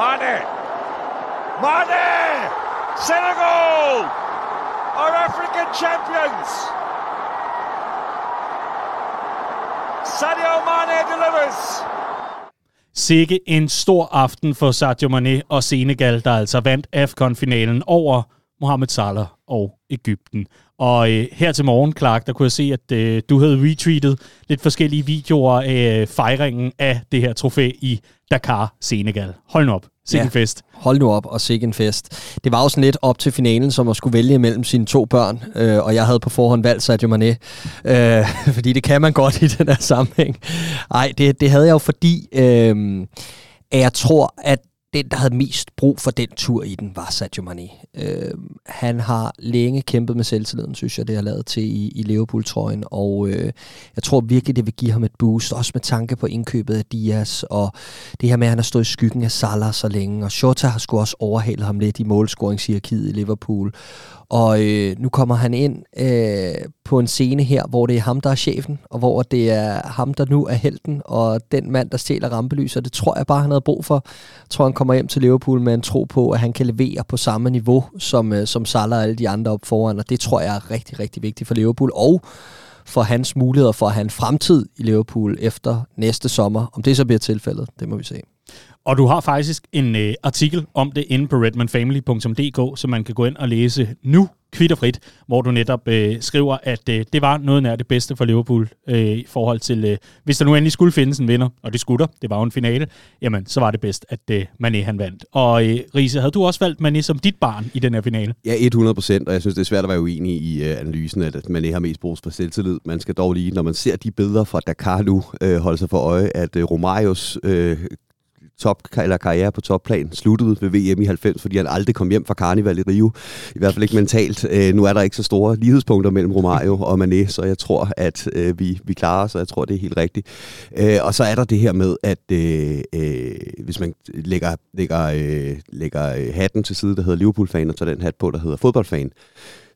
Mane! Mane! Senegal are African champions! Sadio Mane delivers! Sikke en stor aften for Sadio Mane og Senegal, der altså vandt AFCON-finalen over Mohamed Salah og Ægypten. Og øh, her til morgen, Clark, der kunne jeg se, at øh, du havde retweetet lidt forskellige videoer af øh, fejringen af det her trofæ i Dakar, Senegal. Hold nu op. Sikke ja. fest. Hold nu op, og sikke en fest. Det var jo sådan lidt op til finalen, som at skulle vælge mellem sine to børn, øh, og jeg havde på forhånd valgt Sadio Mane, øh, fordi det kan man godt i den her sammenhæng. Nej, det, det havde jeg jo fordi, øh, at jeg tror, at den, der havde mest brug for den tur i den, var Sadio Mane. Øh, han har længe kæmpet med selvtilliden, synes jeg, det har lavet til i, i Liverpool-trøjen, og øh, jeg tror virkelig, det vil give ham et boost, også med tanke på indkøbet af Diaz, og det her med, at han har stået i skyggen af Salah så længe, og Shota har sgu også overhalet ham lidt i målscoringshierarkiet i Liverpool, og øh, nu kommer han ind øh, på en scene her, hvor det er ham, der er chefen, og hvor det er ham, der nu er helten, og den mand, der stjæler rampelys, og det tror jeg bare, han havde brug for. Jeg tror, han kommer hjem til Liverpool med en tro på, at han kan levere på samme niveau, som, øh, som Salah og alle de andre op foran, og det tror jeg er rigtig, rigtig vigtigt for Liverpool, og for hans muligheder for at have en fremtid i Liverpool efter næste sommer. Om det så bliver tilfældet, det må vi se. Og du har faktisk en øh, artikel om det inde på redmanfamily.dk, som man kan gå ind og læse nu, kvitterfrit, hvor du netop øh, skriver, at øh, det var noget nær det bedste for Liverpool øh, i forhold til, øh, hvis der nu endelig skulle findes en vinder, og det skulle der, det var jo en finale, jamen så var det bedst, at øh, Mané han vandt. Og øh, Riese, havde du også valgt Mané som dit barn i den her finale? Ja, 100 procent, og jeg synes, det er svært at være uenig i øh, analysen, at Mané har mest brug for selvtillid. Man skal dog lige, når man ser de billeder fra Dakar nu, øh, holde sig for øje, at øh, Romarios øh, top, eller karriere på topplan sluttede ved VM i 90, fordi han aldrig kom hjem fra Carnival i Rio. I hvert fald ikke mentalt. Øh, nu er der ikke så store lighedspunkter mellem Romario og Mané, så jeg tror, at øh, vi, vi klarer os, og jeg tror, det er helt rigtigt. Øh, og så er der det her med, at øh, øh, hvis man lægger, lægger, øh, lægger øh, hatten til side, der hedder Liverpool-fan, og tager den hat på, der hedder fodboldfan,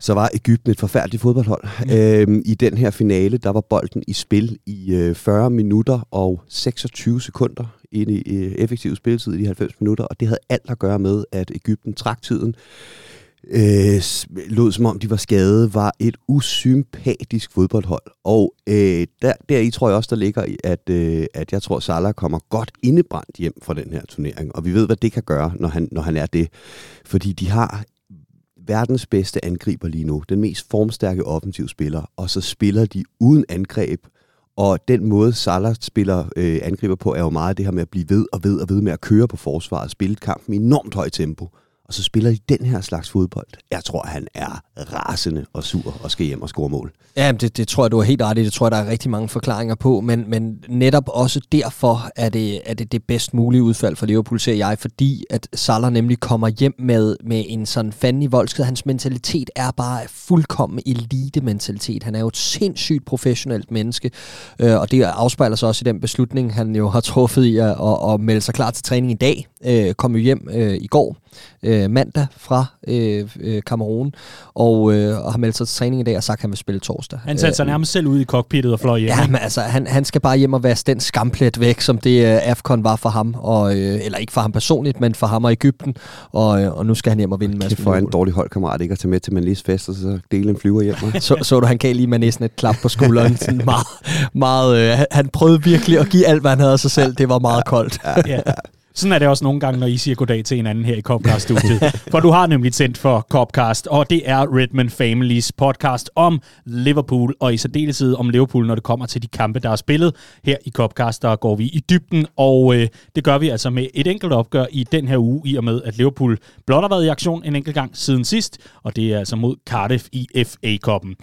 så var Ægypten et forfærdeligt fodboldhold. Mm. Øhm, I den her finale, der var bolden i spil i øh, 40 minutter og 26 sekunder ind i effektiv spilletid i de 90 minutter, og det havde alt at gøre med, at Ægypten trak tiden, øh, lod som om de var skadet, var et usympatisk fodboldhold. Og øh, der, deri tror jeg også, der ligger, at, øh, at jeg tror, Salah kommer godt indebrændt hjem fra den her turnering. Og vi ved, hvad det kan gøre, når han, når han er det. Fordi de har verdens bedste angriber lige nu, den mest formstærke offensivspiller, og så spiller de uden angreb, og den måde, Salah spiller øh, angriber på, er jo meget det her med at blive ved og ved og ved med at køre på forsvaret, spille kampen i enormt højt tempo og så spiller de den her slags fodbold. Jeg tror, han er rasende og sur og skal hjem og score mål. Ja, det, det tror jeg, du er helt ret i. Det tror jeg, der er rigtig mange forklaringer på, men, men netop også derfor er det, er det det bedst mulige udfald for Liverpool, ser jeg, fordi at Salah nemlig kommer hjem med, med en sådan fanden i voldsked. Hans mentalitet er bare fuldkommen elite-mentalitet. Han er jo et sindssygt professionelt menneske, øh, og det afspejler sig også i den beslutning, han jo har truffet i at, at, at melde sig klar til træning i dag. Øh, kom jo hjem øh, i går øh, mandag fra øh, øh, Kamerun, og, øh, og har meldt sig til træning i dag og sagt, at han vil spille torsdag. Han satte sig øh, nærmest selv ud i cockpittet og fløj hjem. Ja, men altså, han, han skal bare hjem og vaske den skamplet væk, som det uh, AFCON var for ham, og, øh, eller ikke for ham personligt, men for ham og Ægypten, og, øh, og nu skal han hjem og vinde en masse for en dårlig holdkammerat ikke at tage med til Manis fest, og så dele en flyver hjem. så, så du, han gav lige Manis et klap på skulderen, sådan meget, meget øh, han prøvede virkelig at give alt, hvad han havde af sig selv, det var meget koldt. ja. Sådan er det også nogle gange, når I siger goddag til hinanden her i Copcast-studiet. for du har nemlig sendt for Copcast, og det er Redman Families podcast om Liverpool, og i særdeleshed om Liverpool, når det kommer til de kampe, der er spillet. Her i Copcast, der går vi i dybden, og øh, det gør vi altså med et enkelt opgør i den her uge, i og med, at Liverpool blot har været i aktion en enkelt gang siden sidst, og det er altså mod Cardiff i FA-koppen.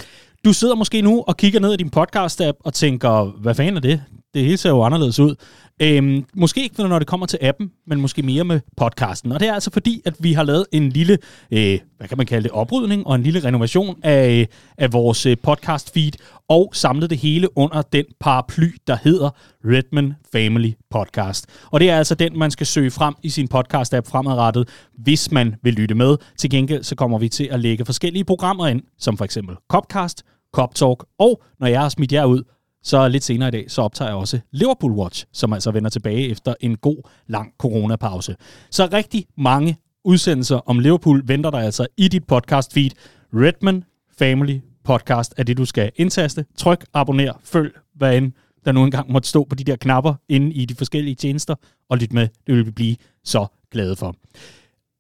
Du sidder måske nu og kigger ned i din podcast-app og tænker, hvad fanden er det? Det hele ser jo anderledes ud. Øhm, måske ikke når det kommer til appen, men måske mere med podcasten. Og det er altså fordi, at vi har lavet en lille, øh, hvad kan man kalde det, oprydning og en lille renovation af, øh, af vores øh, podcast feed og samlet det hele under den paraply, der hedder Redman Family Podcast. Og det er altså den, man skal søge frem i sin podcast-app fremadrettet, hvis man vil lytte med. Til gengæld så kommer vi til at lægge forskellige programmer ind, som for eksempel Copcast, Cop Talk, og når jeg har smidt jer ud, så lidt senere i dag, så optager jeg også Liverpool Watch, som altså vender tilbage efter en god, lang coronapause. Så rigtig mange udsendelser om Liverpool venter der altså i dit podcast feed. Redman Family Podcast er det, du skal indtaste. Tryk, abonner, følg, hvad end der nu engang måtte stå på de der knapper inde i de forskellige tjenester, og lyt med. Det vil vi blive så glade for.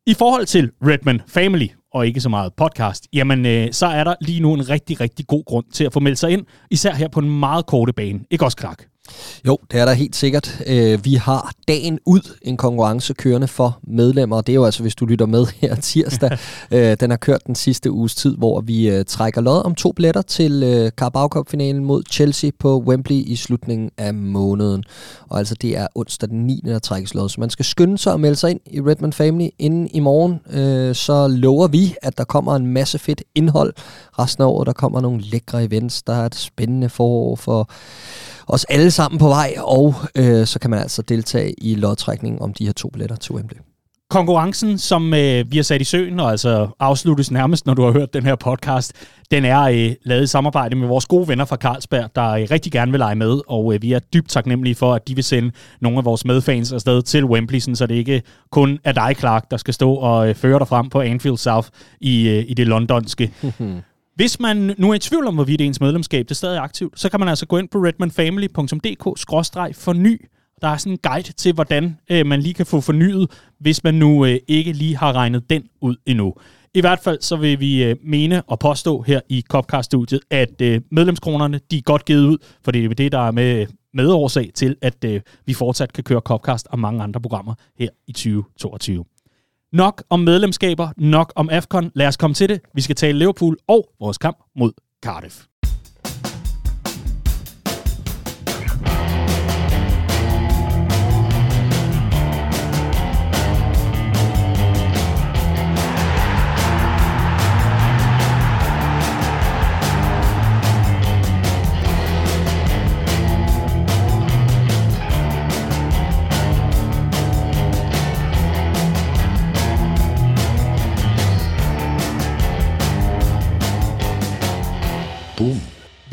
I forhold til Redman Family, og ikke så meget podcast, jamen øh, så er der lige nu en rigtig, rigtig god grund til at få meldt sig ind, især her på en meget korte bane. Ikke også, Krak? Jo, det er der helt sikkert. Øh, vi har dagen ud en konkurrence kørende for medlemmer, og det er jo altså, hvis du lytter med her tirsdag. Øh, den har kørt den sidste uges tid, hvor vi øh, trækker lod om to billetter til Carabao Cup-finalen mod Chelsea på Wembley i slutningen af måneden. Og altså, det er onsdag den 9. der trækkes lod, så man skal skynde sig at melde sig ind i Redman Family inden i morgen. Så lover vi, at der kommer en masse fedt indhold resten af året. Der kommer nogle lækre events, der er et spændende forår for os alle sammen på vej, og øh, så kan man altså deltage i lodtrækningen om de her to billetter til Wembley. Konkurrencen, som øh, vi har sat i søen, og altså afsluttes nærmest, når du har hørt den her podcast, den er øh, lavet i samarbejde med vores gode venner fra Carlsberg, der øh, rigtig gerne vil lege med, og øh, vi er dybt taknemmelige for, at de vil sende nogle af vores medfans afsted til Wembley, så det ikke kun er dig, Clark, der skal stå og øh, føre dig frem på Anfield South i, øh, i det londonske. Hvis man nu er i tvivl om, hvorvidt ens medlemskab er stadig aktivt, så kan man altså gå ind på redmanfamily.dk-forny. Der er sådan en guide til, hvordan øh, man lige kan få fornyet, hvis man nu øh, ikke lige har regnet den ud endnu. I hvert fald så vil vi øh, mene og påstå her i Copcast-studiet, at øh, medlemskronerne de er godt givet ud, for det er det, der er med medårsag til, at øh, vi fortsat kan køre Copcast og mange andre programmer her i 2022. Nok om medlemskaber, nok om AFCON. Lad os komme til det. Vi skal tale Liverpool og vores kamp mod Cardiff.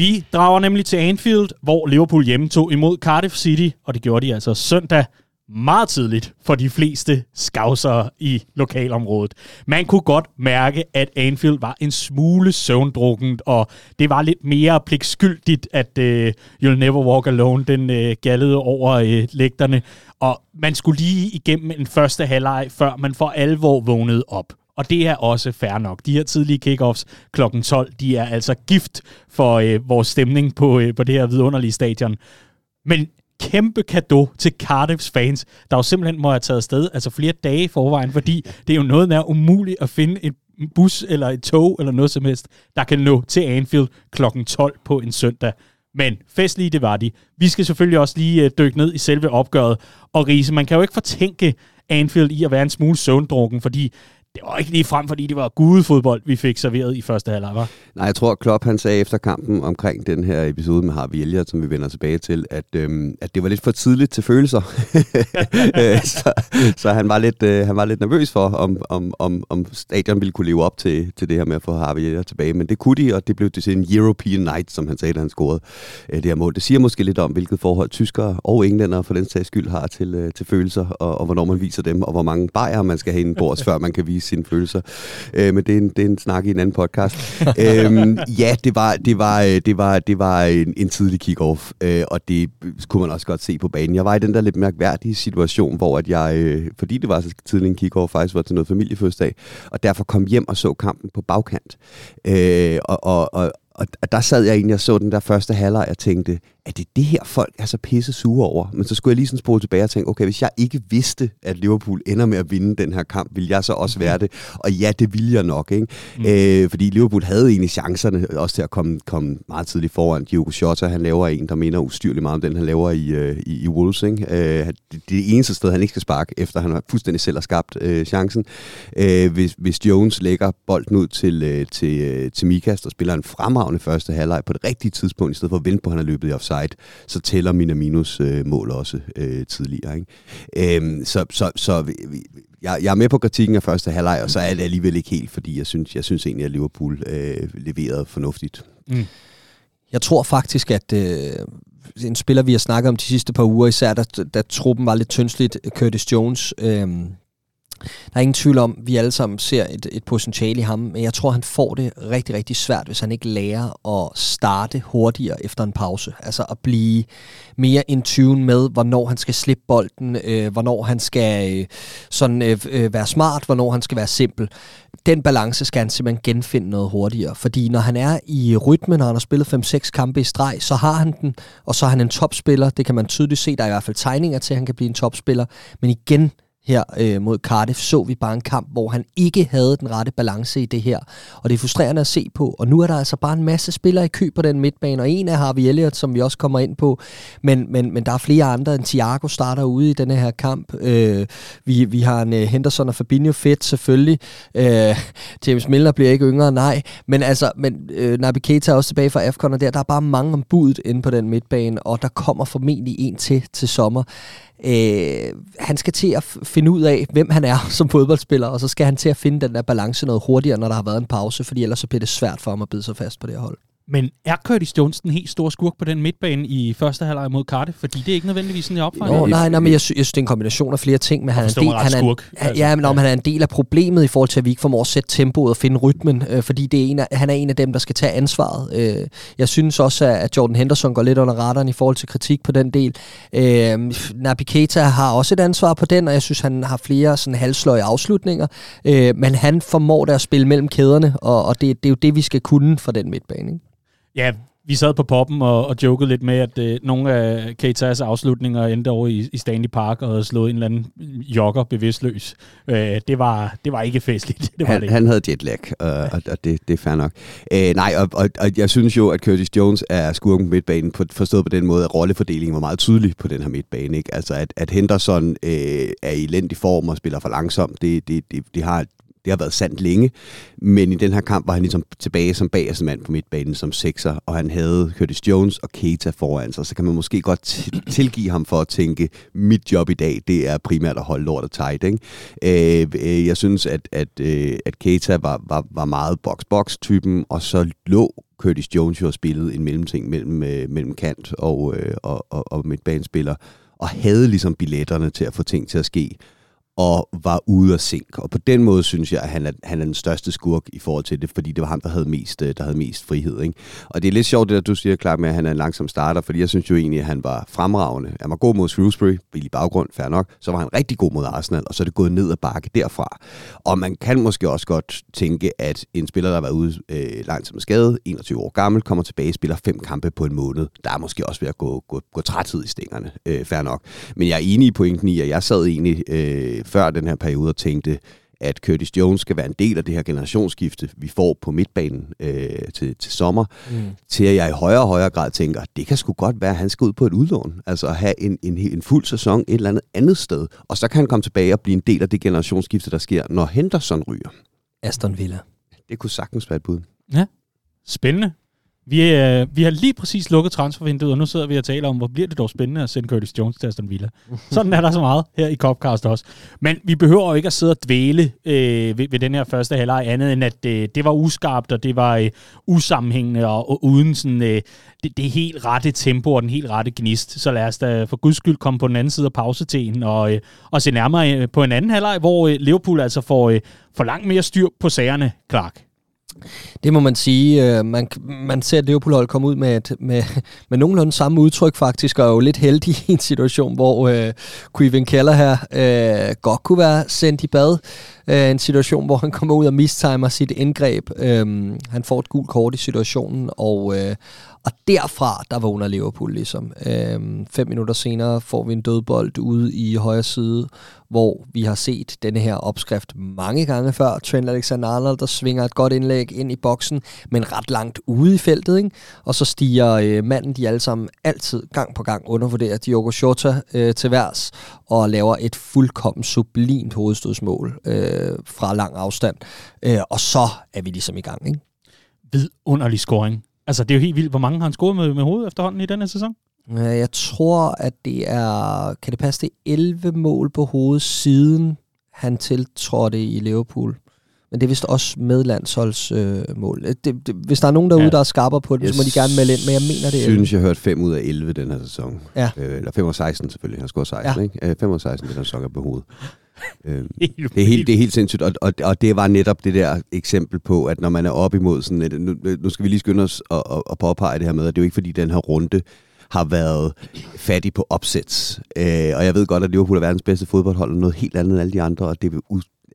Vi drager nemlig til Anfield, hvor Liverpool hjemme tog imod Cardiff City, og det gjorde de altså søndag meget tidligt for de fleste skavsere i lokalområdet. Man kunne godt mærke, at Anfield var en smule søvndrukkent, og det var lidt mere pligtskyldigt, at uh, You'll Never Walk Alone, den uh, gallede over uh, lægterne. Og man skulle lige igennem en første halvleg, før man for alvor vågnede op. Og det er også fair nok. De her tidlige kickoffs kl. 12, de er altså gift for øh, vores stemning på, øh, på det her vidunderlige stadion. Men kæmpe gave til Cardiffs fans, der jo simpelthen må have taget afsted altså flere dage i forvejen, fordi det er jo noget nær umuligt at finde en bus eller et tog eller noget som helst, der kan nå til Anfield kl. 12 på en søndag. Men festlige, det var de. Vi skal selvfølgelig også lige øh, dykke ned i selve opgøret. Og Riese, man kan jo ikke fortænke Anfield i at være en smule søvndrukken, fordi det var ikke lige frem, fordi det var gudefodbold, vi fik serveret i første halvleg, var? Nej, jeg tror, Klopp han sagde efter kampen omkring den her episode med Harvey Elliott, som vi vender tilbage til, at, øhm, at det var lidt for tidligt til følelser. Øh, så, så han, var lidt, øh, han var lidt nervøs for, om, om, om, om stadion ville kunne leve op til, til det her med at få Harvey Elliott tilbage. Men det kunne de, og det blev til en European Night, som han sagde, da han scorede øh, det her mål. Det siger måske lidt om, hvilket forhold tyskere og englænder for den sags skyld har til, øh, til følelser, og, og hvornår man viser dem, og hvor mange bajer man skal have indenbords, før man kan vise sine følelser følelser. Øh, men det er, en, det er en snak i en anden podcast. øhm, ja, det var, det var, øh, det var, det var en, en tidlig kick-off, øh, og det kunne man også godt se på banen. Jeg var i den der lidt mærkværdige situation, hvor at jeg, øh, fordi det var så tidlig en kick-off, faktisk var til noget familiefødselsdag, og derfor kom hjem og så kampen på bagkant. Øh, og, og, og, og der sad jeg egentlig og så den der første halvleg og tænkte, er det det her, folk er så pisse sure over? Men så skulle jeg lige sådan spole tilbage og tænke, okay, hvis jeg ikke vidste, at Liverpool ender med at vinde den her kamp, vil jeg så også være det? Og ja, det ville jeg nok, ikke? Mm. Øh, fordi Liverpool havde egentlig chancerne også til at komme, komme meget tidligt foran. Diogo Jota, han laver en, der minder ustyrligt meget om den, han laver i, øh, i, i Wolves, ikke? Øh, det, er det eneste sted, han ikke skal sparke, efter han har fuldstændig selv har skabt øh, chancen. Øh, hvis, hvis Jones lægger bolden ud til, øh, til, øh, til Mikas, der spiller en fremragende første halvleg på det rigtige tidspunkt, i stedet for at vente på, at han har løbet i offside site, så tæller Minaminos øh, mål også øh, tidligere. Ikke? Øhm, så så, så vi, jeg, jeg er med på kritikken af første halvleg, og så er det alligevel ikke helt, fordi jeg synes, jeg synes egentlig, at Liverpool øh, leverede fornuftigt. Mm. Jeg tror faktisk, at øh, en spiller, vi har snakket om de sidste par uger, især da, da truppen var lidt tyndsligt, Curtis Jones, øh, der er ingen tvivl om, at vi alle sammen ser et, et potentiale i ham, men jeg tror, han får det rigtig, rigtig svært, hvis han ikke lærer at starte hurtigere efter en pause. Altså at blive mere in tune med, hvornår han skal slippe bolden, øh, hvornår han skal øh, sådan, øh, øh være smart, hvornår han skal være simpel. Den balance skal han simpelthen genfinde noget hurtigere, fordi når han er i rytmen, og han har spillet 5-6 kampe i streg, så har han den, og så er han en topspiller. Det kan man tydeligt se, der er i hvert fald tegninger til, at han kan blive en topspiller. Men igen, her øh, mod Cardiff, så vi bare en kamp, hvor han ikke havde den rette balance i det her. Og det er frustrerende at se på. Og nu er der altså bare en masse spillere i kø på den midtbane, og en af Harvey Elliott, som vi også kommer ind på. Men, men, men der er flere andre end Thiago starter ude i denne her kamp. Øh, vi, vi har en uh, Henderson og Fabinho fedt selvfølgelig. Øh, James Milner bliver ikke yngre, nej. Men altså, men, øh, Naby Keita er også tilbage fra AFCON, og der, der er bare mange om budet inde på den midtbane, og der kommer formentlig en til til sommer. Øh, han skal til at finde ud af, hvem han er som fodboldspiller, og så skal han til at finde den der balance noget hurtigere, når der har været en pause, fordi ellers så bliver det svært for ham at bide sig fast på det her hold. Men er Curtis Jones den helt store skurk på den midtbane i første halvleg mod Cardiff? Fordi det er ikke nødvendigvis sådan, jeg opfatter Nå, nej, nej, men jeg, synes, jeg synes, det er en kombination af flere ting. Men han er, en del, han er, skurk, altså. ja, men, ja. han er en del af problemet i forhold til, at vi ikke formår at sætte tempoet og finde rytmen, øh, fordi det er en af, han er en af dem, der skal tage ansvaret. Øh, jeg synes også, at Jordan Henderson går lidt under radaren i forhold til kritik på den del. Øh, Naby Keita har også et ansvar på den, og jeg synes, han har flere sådan halvsløje afslutninger, øh, men han formår der at spille mellem kæderne, og, og det, det er jo det, vi skal kunne for den midtbane. Ikke? Ja, vi sad på poppen og, og jokede lidt med, at øh, nogle af Keitas afslutninger endte over i, i Stanley Park og havde slået en eller anden jogger bevidstløs. Øh, det, var, det var ikke festligt. Det var han, det han havde jetlag, øh, og, og det, det er fair nok. Øh, nej, og, og, og jeg synes jo, at Curtis Jones er skurken på midtbanen, på, forstået på den måde, at rollefordelingen var meget tydelig på den her midtbane. Ikke? Altså, at, at Henderson øh, er i elendig form og spiller for langsomt, det, det, det, det har det har været sandt længe, men i den her kamp var han ligesom tilbage som bagerste mand på midtbanen som sekser, og han havde Curtis Jones og Keita foran sig, så kan man måske godt tilgive ham for at tænke, mit job i dag, det er primært at holde lortet tight. Ikke? Øh, øh jeg synes, at, at, øh, at Keita var, var, var meget box-box-typen, og så lå Curtis Jones jo og spillede en mellemting mellem, øh, mellem kant og, øh, og, og, og midtbanespiller, og havde ligesom billetterne til at få ting til at ske og var ude at sink. Og på den måde synes jeg, at han er, han er den største skurk i forhold til det, fordi det var ham, der havde mest, øh, der havde mest frihed. Ikke? Og det er lidt sjovt, det der du siger, klart med, at han er en langsom starter, fordi jeg synes jo egentlig, at han var fremragende. Han var god mod Shrewsbury, i baggrund, fair nok. Så var han rigtig god mod Arsenal, og så er det gået ned ad bakke derfra. Og man kan måske også godt tænke, at en spiller, der har været ude øh, langt som skade, 21 år gammel, kommer tilbage og spiller fem kampe på en måned. Der er måske også ved at gå, gå, gå træthed i stængerne, øh, fair nok. Men jeg er enig i pointen i, at jeg sad egentlig øh, før den her periode og tænkte, at Curtis Jones skal være en del af det her generationsskifte, vi får på midtbanen øh, til, til sommer, mm. til at jeg i højere og højere grad tænker, det kan sgu godt være, at han skal ud på et udlån. Altså at have en, en, en fuld sæson et eller andet andet sted. Og så kan han komme tilbage og blive en del af det generationsskifte, der sker, når Henderson ryger. Aston Villa. Det kunne sagtens være et bud. Ja, spændende. Vi, øh, vi har lige præcis lukket transfervinduet, og nu sidder vi og taler om, hvor bliver det dog spændende at sende Curtis Jones til Aston Villa. Sådan er der så meget her i Copcast også. Men vi behøver jo ikke at sidde og dvæle øh, ved, ved den her første halvleg andet end at øh, det var uskarpt, og det var øh, usammenhængende, og, og uden sådan, øh, det, det helt rette tempo og den helt rette gnist. Så lad os da for guds skyld komme på den anden side af pausetenen og, øh, og se nærmere øh, på en anden halvleg, hvor øh, Liverpool altså får, øh, får langt mere styr på sagerne, Clark. Det må man sige. Øh, man, man ser Liverpool-hold komme ud med, et, med, med nogenlunde samme udtryk faktisk, og er jo lidt heldig i en situation, hvor øh, Kevin Keller her øh, godt kunne være sendt i bad. Øh, en situation, hvor han kommer ud og mistimer sit indgreb. Øh, han får et gult kort i situationen, og, øh, og derfra, der vågner Liverpool ligesom. Øhm, fem minutter senere får vi en dødbold ude i højre side, hvor vi har set denne her opskrift mange gange før. Trent Alexander-Arnold, der svinger et godt indlæg ind i boksen, men ret langt ude i feltet. Ikke? Og så stiger øh, manden, de alle sammen altid gang på gang undervurderer Diogo Jota øh, til værs, og laver et fuldkommen sublimt hovedstødsmål øh, fra lang afstand. Øh, og så er vi ligesom i gang. Ikke? Vidunderlig scoring Altså, det er jo helt vildt. Hvor mange har han scoret med, med hovedet efterhånden i denne sæson? Jeg tror, at det er... Kan det passe, det 11 mål på hovedet, siden han tiltrådte i Liverpool. Men det er vist også med landsholdsmål. Øh, det, det, hvis der er nogen derude, ja. der er skarpere på det, så må de gerne melde ind, men jeg mener det. Jeg synes, jeg har hørt 5 ud af 11 den her sæson. Ja. Øh, eller 5 ud af 16 selvfølgelig. Han har scoret 16, ja. ikke? Øh, 5 ud af 16 den her sæson er på hovedet. øh, det, er helt, det er helt sindssygt, og, og, og det var netop det der eksempel på, at når man er op imod sådan et, nu, nu skal vi lige skynde os og, og, og påpege det her med, at det er jo ikke fordi den her runde har været fattig på opsæts. Øh, og jeg ved godt, at Liverpool er verdens bedste fodboldhold, og noget helt andet end alle de andre, og det vil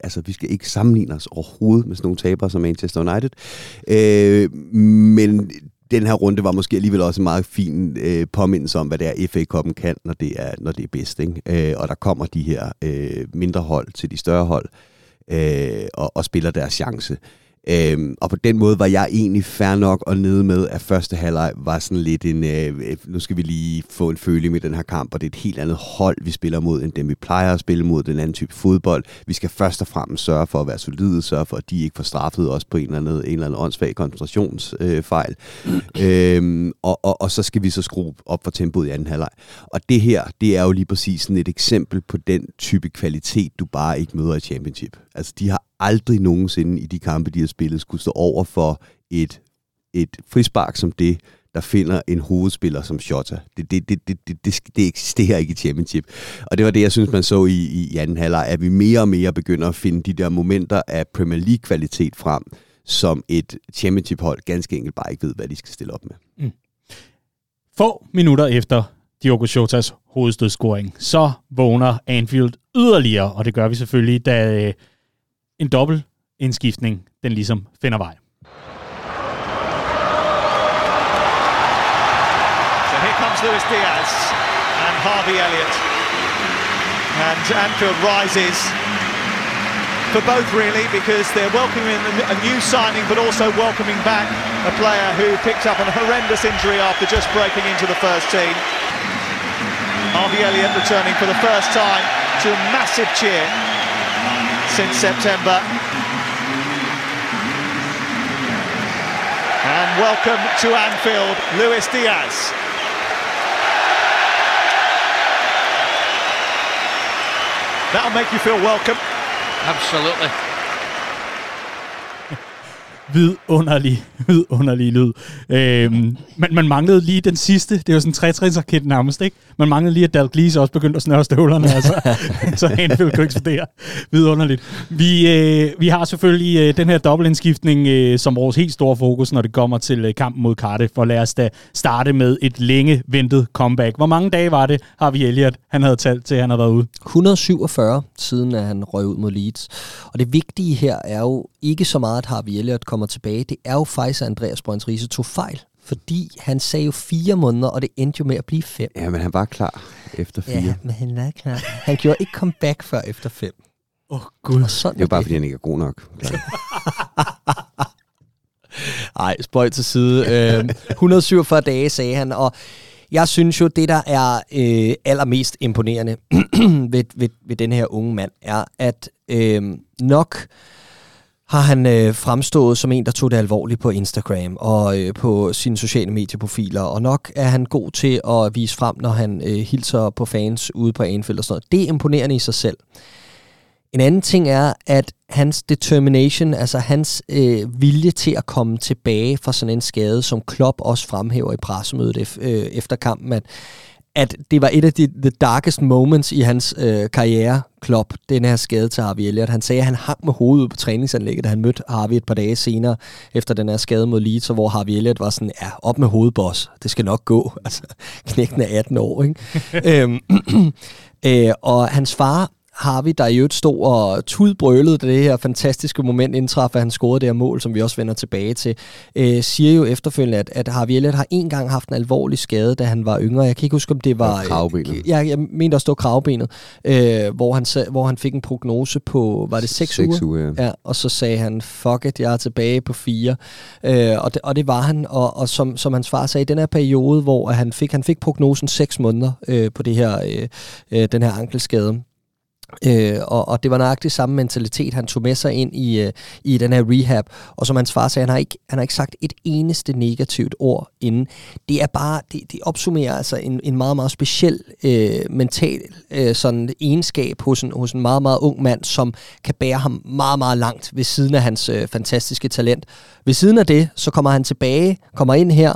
altså, vi skal ikke sammenligne os overhovedet med sådan nogle tabere som Manchester United. Øh, men den her runde var måske alligevel også en meget fin øh, påmindelse om, hvad det er, FA-koppen kan, når det er, når det er bedst. Ikke? Øh, og der kommer de her øh, mindre hold til de større hold øh, og, og spiller deres chance. Øhm, og på den måde var jeg egentlig fair nok og nede med, at første halvleg var sådan lidt en, øh, nu skal vi lige få en følge med den her kamp, og det er et helt andet hold, vi spiller mod, end dem vi plejer at spille mod, den anden type fodbold. Vi skal først og fremmest sørge for at være solide, sørge for, at de ikke får straffet os på en eller anden, en eller anden åndssvag koncentrationsfejl. Øh, øhm, og, og, og så skal vi så skrue op for tempoet i anden halvleg. Og det her, det er jo lige præcis sådan et eksempel på den type kvalitet, du bare ikke møder i Championship. Altså, de har aldrig nogensinde i de kampe, de har spillet, skulle stå over for et, et frispark som det, der finder en hovedspiller som Shota. Det, det, det, det, det, det, det eksisterer ikke i championship. Og det var det, jeg synes, man så i, i anden halvleg, at vi mere og mere begynder at finde de der momenter af Premier League-kvalitet frem, som et championship-hold ganske enkelt bare ikke ved, hvad de skal stille op med. Mm. Få minutter efter Diogo Shotas hovedstødscoring, så vågner Anfield yderligere, og det gør vi selvfølgelig, da øh, en dobbelt indskiftning, den ligesom finder vej. So here comes Luis Diaz and Harvey Elliott. And Anfield rises for both really because they're welcoming a new signing but also welcoming back a player who picked up a horrendous injury after just breaking into the first team. Harvey Elliott returning for the first time to a massive cheer since September. And welcome to Anfield, Luis Diaz. That'll make you feel welcome. Absolutely. Vidunderlig, vidunderlig lyd. Øhm, man, man manglede lige den sidste. Det var sådan en tre nærmest, ikke? Man manglede lige, at Dalglish også begyndte at snøre støvlerne, altså. så Anfield kunne eksplodere. Vidunderligt. Vi, øh, vi har selvfølgelig øh, den her dobbeltindskiftning øh, som vores helt store fokus, når det kommer til øh, kampen mod Cardiff. For lad os da starte med et længe ventet comeback. Hvor mange dage var det, har vi Elliot, han havde talt til, han havde været ude? 147, siden at han røg ud mod Leeds. Og det vigtige her er jo ikke så meget, at Harvey Elliott kommer tilbage. Det er jo faktisk, at Andreas Brøns Riese tog fejl. Fordi han sagde jo fire måneder, og det endte jo med at blive fem. Ja, men han var klar efter fire. Ja, men han var klar. Han gjorde ikke comeback før efter fem. Åh, oh, gud. Og sådan det er jo bare, det. fordi han ikke er god nok. Nej, spøj til side. Øh, 147 dage, sagde han, og jeg synes jo, det der er øh, allermest imponerende ved, ved, ved den her unge mand, er, at øh, nok har han øh, fremstået som en, der tog det alvorligt på Instagram og øh, på sine sociale medieprofiler, og nok er han god til at vise frem, når han øh, hilser på fans ude på Anfield og sådan noget. Det er imponerende i sig selv. En anden ting er, at hans determination, altså hans øh, vilje til at komme tilbage fra sådan en skade, som Klopp også fremhæver i pressemødet øh, efter kampen, at at det var et af de the darkest moments i hans øh, karriere, Klopp, den her skade til Harvey Elliott. Han sagde, at han hang med hovedet på træningsanlægget, da han mødte Harvey et par dage senere, efter den her skade mod Leeds, hvor Harvey Elliott var sådan, ja, op med hovedet, boss. Det skal nok gå. Altså, knækken er 18 år, ikke? øhm, øh, og hans far Harvey, der i øvrigt stod og tudbrølede, da det her fantastiske moment indtraf, at han scorede det her mål, som vi også vender tilbage til, øh, siger jo efterfølgende, at, at Harvey Elliott har en gang haft en alvorlig skade, da han var yngre. Jeg kan ikke huske, om det var... Kravbenet. Øh, ja, jeg mener, der stod kravbenet, øh, hvor, han, hvor han fik en prognose på, var det seks, seks uger? uger ja. ja. Og så sagde han, fuck it, jeg er tilbage på fire. Øh, og, det, og det var han, og, og som, som hans far sagde, i den her periode, hvor han fik, han fik prognosen seks måneder øh, på det her, øh, øh den her ankelskade, Øh, og, og det var nøjagtigt samme mentalitet, han tog med sig ind i, øh, i den her rehab. Og som hans far sagde, han har, ikke, han har ikke sagt et eneste negativt ord inden. Det er bare, det, det opsummerer altså en, en meget, meget speciel øh, mental øh, sådan egenskab hos en, hos en meget, meget ung mand, som kan bære ham meget, meget langt ved siden af hans øh, fantastiske talent. Ved siden af det, så kommer han tilbage, kommer ind her,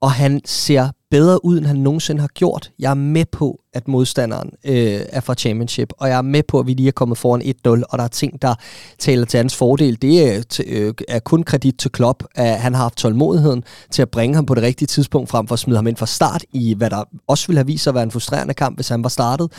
og han ser bedre ud, end han nogensinde har gjort. Jeg er med på, at modstanderen øh, er fra championship, og jeg er med på, at vi lige er kommet foran 1-0, og der er ting, der taler til hans fordel. Det er, t- øh, er kun kredit til Klopp, at han har haft tålmodigheden til at bringe ham på det rigtige tidspunkt, frem for at smide ham ind fra start i, hvad der også ville have vist sig at være en frustrerende kamp, hvis han var startet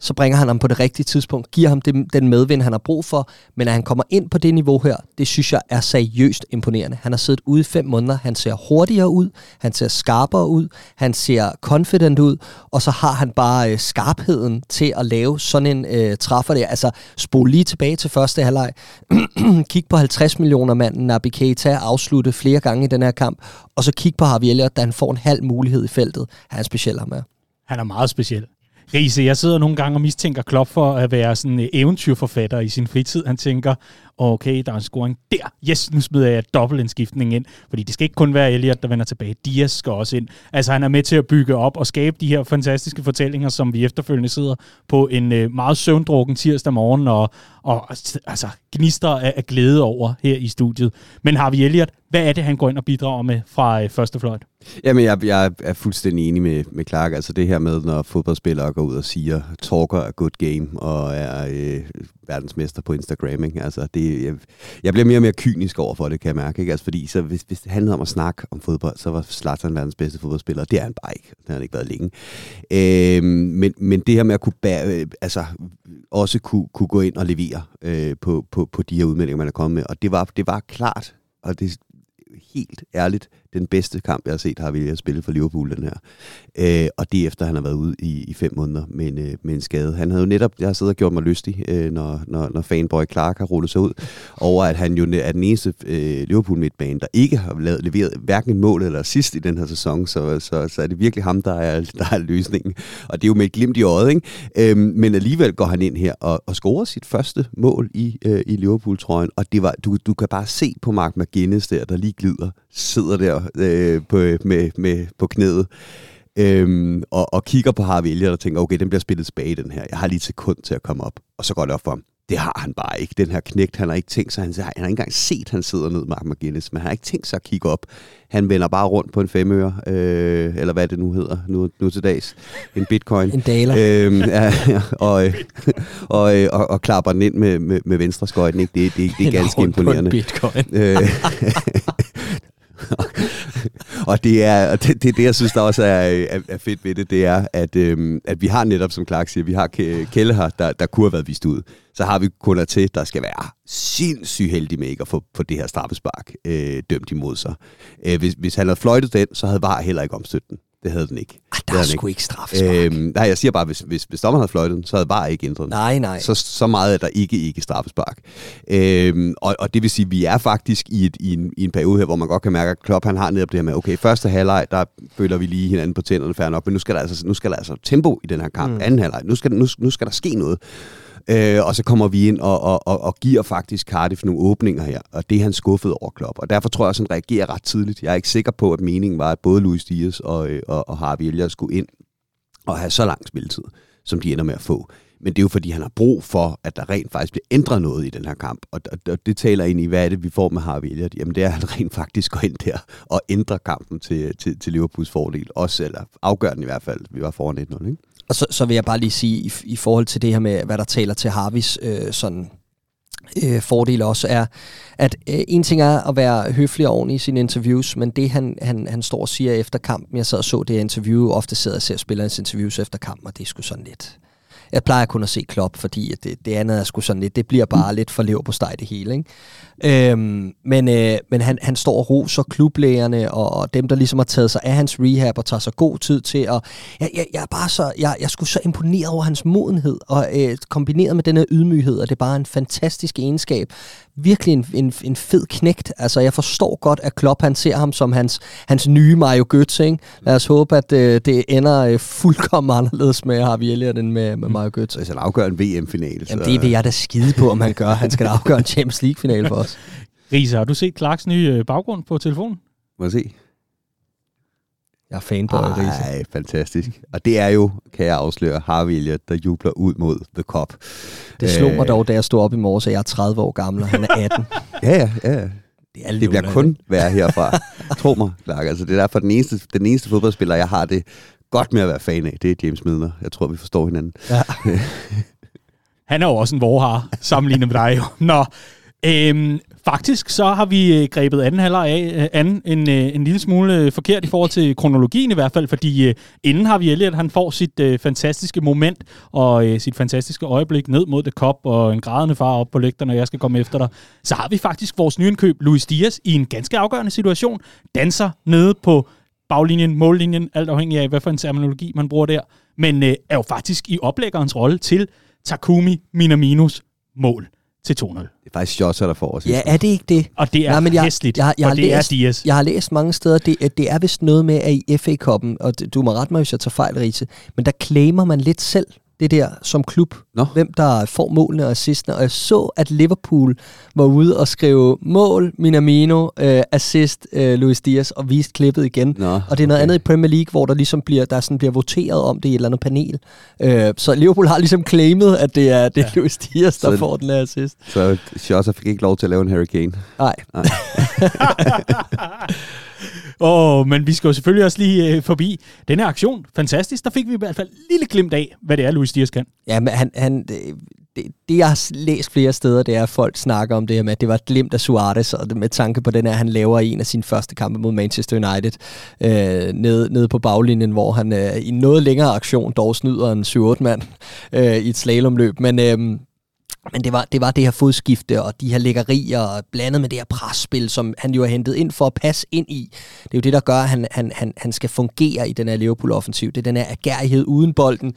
så bringer han ham på det rigtige tidspunkt, giver ham det, den medvind, han har brug for, men at han kommer ind på det niveau her, det synes jeg er seriøst imponerende. Han har siddet ude i fem måneder, han ser hurtigere ud, han ser skarpere ud, han ser confident ud, og så har han bare øh, skarpheden til at lave sådan en øh, træffer der. Altså, spol lige tilbage til første halvleg, kig på 50 millioner manden, Nabi Keita afslutte flere gange i den her kamp, og så kig på Harvey Elliott, da han får en halv mulighed i feltet. Han er speciel ham er. Han er meget speciel. Riese, jeg sidder nogle gange og mistænker Klopp for at være sådan en eventyrforfatter i sin fritid. Han tænker, okay, der er en scoring der. Yes, nu smider jeg dobbeltindskiftning ind. Fordi det skal ikke kun være Elliot, der vender tilbage. Dias skal også ind. Altså, han er med til at bygge op og skabe de her fantastiske fortællinger, som vi efterfølgende sidder på en øh, meget søvndrukken tirsdag morgen og, og altså, gnister af, af glæde over her i studiet. Men har vi Elliot, hvad er det, han går ind og bidrager med fra øh, første fløjt? Jamen, jeg, jeg er fuldstændig enig med, med Clark. Altså det her med, når fodboldspillere går ud og siger, talker a good game, og er øh, verdensmester på Instagram. Ikke? Altså, det, jeg, jeg bliver mere og mere kynisk over for det, kan jeg mærke. Ikke? Altså, fordi så, hvis, hvis det handlede om at snakke om fodbold, så var Zlatan verdens bedste fodboldspiller. Det er han bare ikke. Det har han ikke været længe. Øh, men, men det her med at kunne bære, øh, altså, også kunne, kunne gå ind og levere øh, på, på, på de her udmeldinger, man er kommet med. Og det var, det var klart, og det helt ærligt den bedste kamp, jeg har set, har William spillet spille for Liverpool, den her. Øh, og det efter, han har været ude i, i fem måneder med en, øh, med en skade. Han havde jo netop, jeg har siddet og gjort mig lystig, øh, når, når, når fanboy Clark har rullet sig ud, over at han jo er den eneste øh, Liverpool midtbane, der ikke har lavet, leveret hverken et mål eller sidst i den her sæson, så, så, så er det virkelig ham, der er, der er løsningen. Og det er jo med et glimt i øjet, ikke? Øh, men alligevel går han ind her og, og scorer sit første mål i, øh, i Liverpool-trøjen, og det var, du, du kan bare se på Mark McGuinness der, der lige glider, sidder der øh, på, med, med, på knæet, øhm, og, og kigger på Harvey Elliott og tænker, okay, den bliver spillet tilbage den her. Jeg har lige et sekund til at komme op. Og så går det op for ham. Det har han bare ikke. Den her knægt, han har ikke tænkt sig, han, han har ikke engang set, han sidder ned, Mark McGinnis, men han har ikke tænkt sig at kigge op. Han vender bare rundt på en femøre, øh, eller hvad det nu hedder nu, nu til dags. En bitcoin. En daler. Øhm, ja, ja, og, og, og, og, og klapper den ind med, med, med venstre skøjten. Ikke? Det, det, det er ganske imponerende. bitcoin. Øh, og det er det, det, det, jeg synes, der også er, er, er fedt ved det, det er, at, øhm, at vi har netop, som Clark siger, vi har Kelle her, der, der kunne have været vist ud. Så har vi kunder til, der skal være sindssygt heldig med ikke at få, få det her straffespark øh, dømt imod sig. Øh, hvis, hvis han havde fløjtet den, så havde VAR heller ikke omstødt den. Det havde den ikke. Der er sgu ikke straffespark. Øhm, nej, jeg siger bare, hvis, hvis, hvis dommeren havde fløjtet så havde bare ikke ændret. Nej, nej. Så, så meget er der ikke ikke straffespark. Øhm, og, og det vil sige, at vi er faktisk i, et, i, en, i en periode her, hvor man godt kan mærke, at Klopp han har netop det her med, okay, første halvleg, der føler vi lige hinanden på tænderne, fair nok, men nu skal der altså, nu skal der altså tempo i den her kamp. Mm. Anden halvleg, nu skal, nu, nu skal der ske noget. Øh, og så kommer vi ind og, og, og, og giver faktisk Cardiff nogle åbninger her, og det er han skuffet over Klopp. Og derfor tror jeg at han reagerer ret tidligt. Jeg er ikke sikker på, at meningen var, at både Luis Dias og, øh, og, og Harvey Elliott skulle ind og have så lang spilletid, som de ender med at få. Men det er jo fordi, han har brug for, at der rent faktisk bliver ændret noget i den her kamp. Og og det taler ind i, hvad er det, vi får med Harvey Elliott? Jamen det er, at han rent faktisk går ind der og ændrer kampen til, til, til Liverpools fordel. Også, eller afgør den i hvert fald. Vi var foran 1-0, ikke? Og så, så vil jeg bare lige sige, i, i forhold til det her med, hvad der taler til Harvis øh, sådan øh, fordel også er, at øh, en ting er at være høflig og ordentlig i sine interviews, men det han, han, han står og siger efter kampen, jeg sad og så det interview, ofte sidder og ser spillernes interviews efter kampen, og det er sgu sådan lidt, jeg plejer kun at se Klopp, fordi det, det andet er sgu sådan lidt, det bliver bare lidt for lever på steg det hele. Ikke? Øhm, men øh, men han, han står og roser klublægerne og, og dem, der ligesom har taget sig af hans rehab og tager sig god tid til. Og jeg, jeg, jeg er bare så, jeg, jeg skulle så imponeret over hans modenhed, og øh, kombineret med den her ydmyghed, og det er bare en fantastisk egenskab virkelig en, en, en fed knægt. Altså, jeg forstår godt, at Klopp han ser ham som hans, hans nye Mario Götze. Ikke? Lad os håbe, at øh, det ender øh, fuldkommen anderledes med Harvey Elliott end med, med Mario Götze. Altså, han afgør en VM-finale. Jamen, det vil jeg da skide på, om han gør. Han skal da afgøre en Champions League-finale for os. Risa, har du set Clarks nye øh, baggrund på telefonen? Må jeg se? Jeg er fan på Risa. Ej, fantastisk. Og det er jo, kan jeg afsløre, Harvey Elliott, der jubler ud mod The Cup. Det slog mig Øh, dog, da jeg stod op i morges, at jeg er 30 år gammel, og han er 18. Ja, ja, ja. Det, er Det bliver kun værre herfra. Tro mig, Clark. Altså, det er derfor den eneste, den eneste fodboldspiller, jeg har det godt med at være fan af, det er James Midler. Jeg tror, vi forstår hinanden. Ja. Han er jo også en vorhar, sammenlignet med dig. jo. Nå, øhm, faktisk så har vi øh, grebet anden halvleg af øh, anden en, øh, en lille smule forkert i forhold til kronologien i hvert fald, fordi inden har vi Elliot, han får sit øh, fantastiske moment og øh, sit fantastiske øjeblik ned mod det kop og en grædende far op på lægterne, og jeg skal komme efter dig. Så har vi faktisk vores nyindkøb, Luis Dias, i en ganske afgørende situation, danser nede på baglinjen, mållinjen, alt afhængig af, hvad for en terminologi man bruger der, men øh, er jo faktisk i oplæggerens rolle til Takumi Minaminos mål til 2-0. Det er faktisk Jota, der får os. ja, er det ikke det? Og det er Nej, men jeg- hæsligt, jeg- jeg og har det læst- er Diaz. Jeg har læst mange steder, det, at det er vist noget med, at i FA-koppen, og du må rette mig, hvis jeg tager fejl, Riese, men der claimer man lidt selv det der som klub, Nå. hvem der får målene og assistene. Og jeg så, at Liverpool var ude og skrive mål, Minamino, øh, assist, øh, Luis Diaz, og viste klippet igen. Nå, og det er noget okay. andet i Premier League, hvor der ligesom bliver, der sådan bliver voteret om det i et eller andet panel. Øh, så Liverpool har ligesom claimet, at det er, det er ja. Luis Diaz, der Så- får den her assist. Så Jota fik ikke lov til at lave en hurricane. Nej. oh, men vi skal jo selvfølgelig også lige øh, forbi den her aktion. Fantastisk. Der fik vi i hvert fald et lille glimt af, hvad det er, Luis Dias kan. Ja, men han, han, det, det, jeg har læst flere steder, det er, at folk snakker om det her med, at det var et glimt af Suarez, og med tanke på den her, han laver en af sine første kampe mod Manchester United, øh, nede, nede på baglinjen, hvor han øh, i en noget længere aktion dog snyder en 7-8 mand øh, i et slalomløb. Men, øh, men det var, det var det her fodskifte og de her lækkerier blandet med det her presspil, som han jo har hentet ind for at passe ind i. Det er jo det, der gør, at han, han, han, han skal fungere i den her Liverpool-offensiv. Det er den her agerighed uden bolden,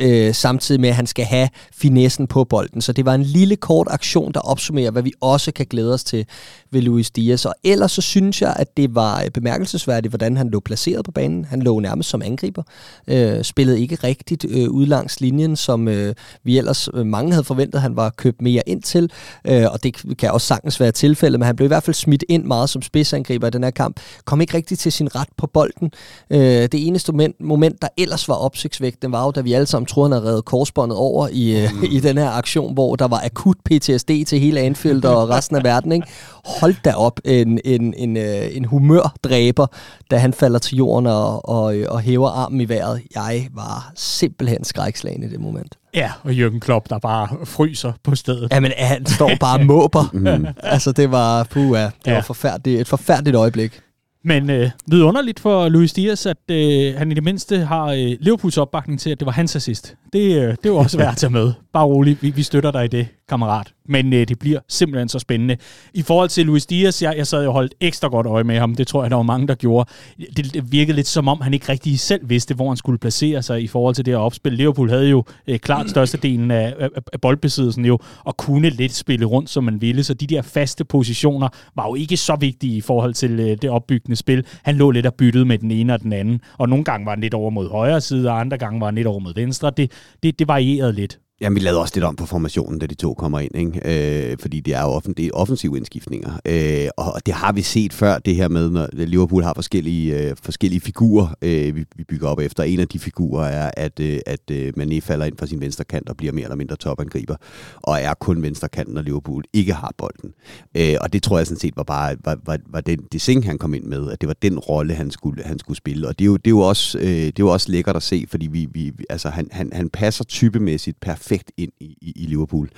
øh, samtidig med, at han skal have finessen på bolden. Så det var en lille kort aktion, der opsummerer, hvad vi også kan glæde os til ved Luis Diaz. Og ellers så synes jeg, at det var øh, bemærkelsesværdigt, hvordan han lå placeret på banen. Han lå nærmest som angriber. Øh, spillede ikke rigtigt øh, ud langs linjen, som øh, vi ellers øh, mange havde forventet, han var købt mere ind til. Øh, og det kan også sagtens være tilfældet, men han blev i hvert fald smidt ind meget som spidsangriber i den her kamp. Kom ikke rigtigt til sin ret på bolden. Øh, det eneste moment, moment, der ellers var opsigtsvægtende, var jo, da vi alle sammen troede, han havde reddet korsbåndet over i, øh, i den her aktion, hvor der var akut PTSD til hele Anfield og resten af verden. Ikke? Hold da op en, en, en, øh, en humørdræber, da han falder til jorden og, og, og hæver armen i vejret. Jeg var simpelthen skrækslagen i det moment. Ja, og Jürgen Klopp, der bare fryser på stedet. Jamen, han står bare og måber. altså, det var, puh, ja, det Ja. var forfærdeligt, et forfærdeligt øjeblik. Men øh, vidunderligt for Luis Dias, at øh, han i det mindste har øh, Liverpools opbakning til, at det var hans assist. Det, øh, det er jo også værd at tage med. Bare rolig, vi, vi støtter dig i det, kammerat. Men øh, det bliver simpelthen så spændende. I forhold til Luis Dias, jeg, jeg sad jo holdt ekstra godt øje med ham. Det tror jeg, der var mange, der gjorde. Det, det virkede lidt som om, han ikke rigtig selv vidste, hvor han skulle placere sig i forhold til det her opspil. Liverpool havde jo øh, klart størstedelen af, af, af boldbesiddelsen jo, og kunne lidt spille rundt, som man ville. Så de der faste positioner var jo ikke så vigtige i forhold til øh, det opbyggende spil. Han lå lidt og byttede med den ene og den anden, og nogle gange var han lidt over mod højre side, og andre gange var han lidt over mod venstre. Det, det, det varierede lidt. Jamen, vi lavede også lidt om på formationen, da de to kommer ind, ikke? Øh, fordi det er jo offen, det er offensive indskiftninger. Øh, og det har vi set før, det her med, når Liverpool har forskellige, øh, forskellige figurer, øh, vi, vi bygger op efter. En af de figurer er, at, øh, at øh, Mané falder ind fra sin venstre kant og bliver mere eller mindre topangriber, og er kun venstre kant, når Liverpool ikke har bolden. Øh, og det tror jeg sådan set var bare var, var, var den det han kom ind med, at det var den rolle, han skulle, han skulle spille. Og det er jo, det er jo, også, øh, det er jo også lækkert at se, fordi vi, vi- altså, han, han, han passer typemæssigt perfekt ind i, i, i Liverpool.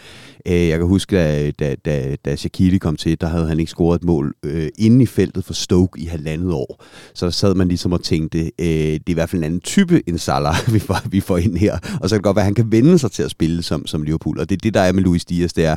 Øh, jeg kan huske, da, da, da, da Shaqiri kom til, der havde han ikke scoret et mål øh, inde i feltet for Stoke i halvandet år. Så der sad man ligesom og tænkte, øh, det er i hvert fald en anden type end Salah, vi får, vi får ind her. Og så kan det godt være, at han kan vende sig til at spille som, som Liverpool. Og det er det, der er med Luis Diaz. Det er,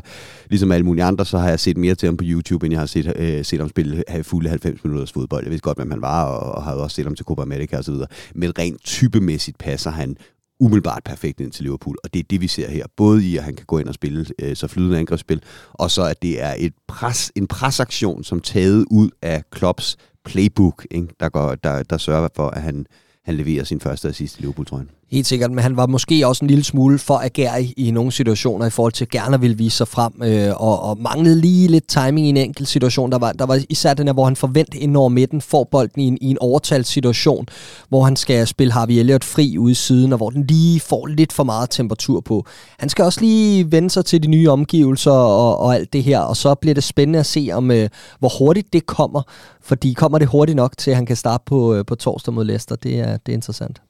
ligesom alle mulige andre, så har jeg set mere til ham på YouTube, end jeg har set, øh, set ham spille have fulde 90 minutters fodbold. Jeg ved godt, hvem han var, og, og har også set ham til Copa America osv. Men rent typemæssigt passer han umiddelbart perfekt ind til Liverpool, og det er det, vi ser her. Både i, at han kan gå ind og spille øh, så flydende angrebsspil, og så at det er et pres, en presaktion, som taget ud af Klopps playbook, ikke? Der, går, der, der sørger for, at han, han leverer sin første assist i Liverpool-trøjen. Helt sikkert, men han var måske også en lille smule for agerig i nogle situationer i forhold til at gerne ville vise sig frem, øh, og, og manglede lige lidt timing i en enkelt situation. Der var, der var især den her, hvor han forvent ind over midten, får bolden i en, i en overtalssituation, hvor han skal spille Harvey Elliott fri ude i siden, og hvor den lige får lidt for meget temperatur på. Han skal også lige vende sig til de nye omgivelser og, og alt det her, og så bliver det spændende at se, om øh, hvor hurtigt det kommer, fordi kommer det hurtigt nok til, at han kan starte på, øh, på torsdag mod Leicester, det er, det er interessant.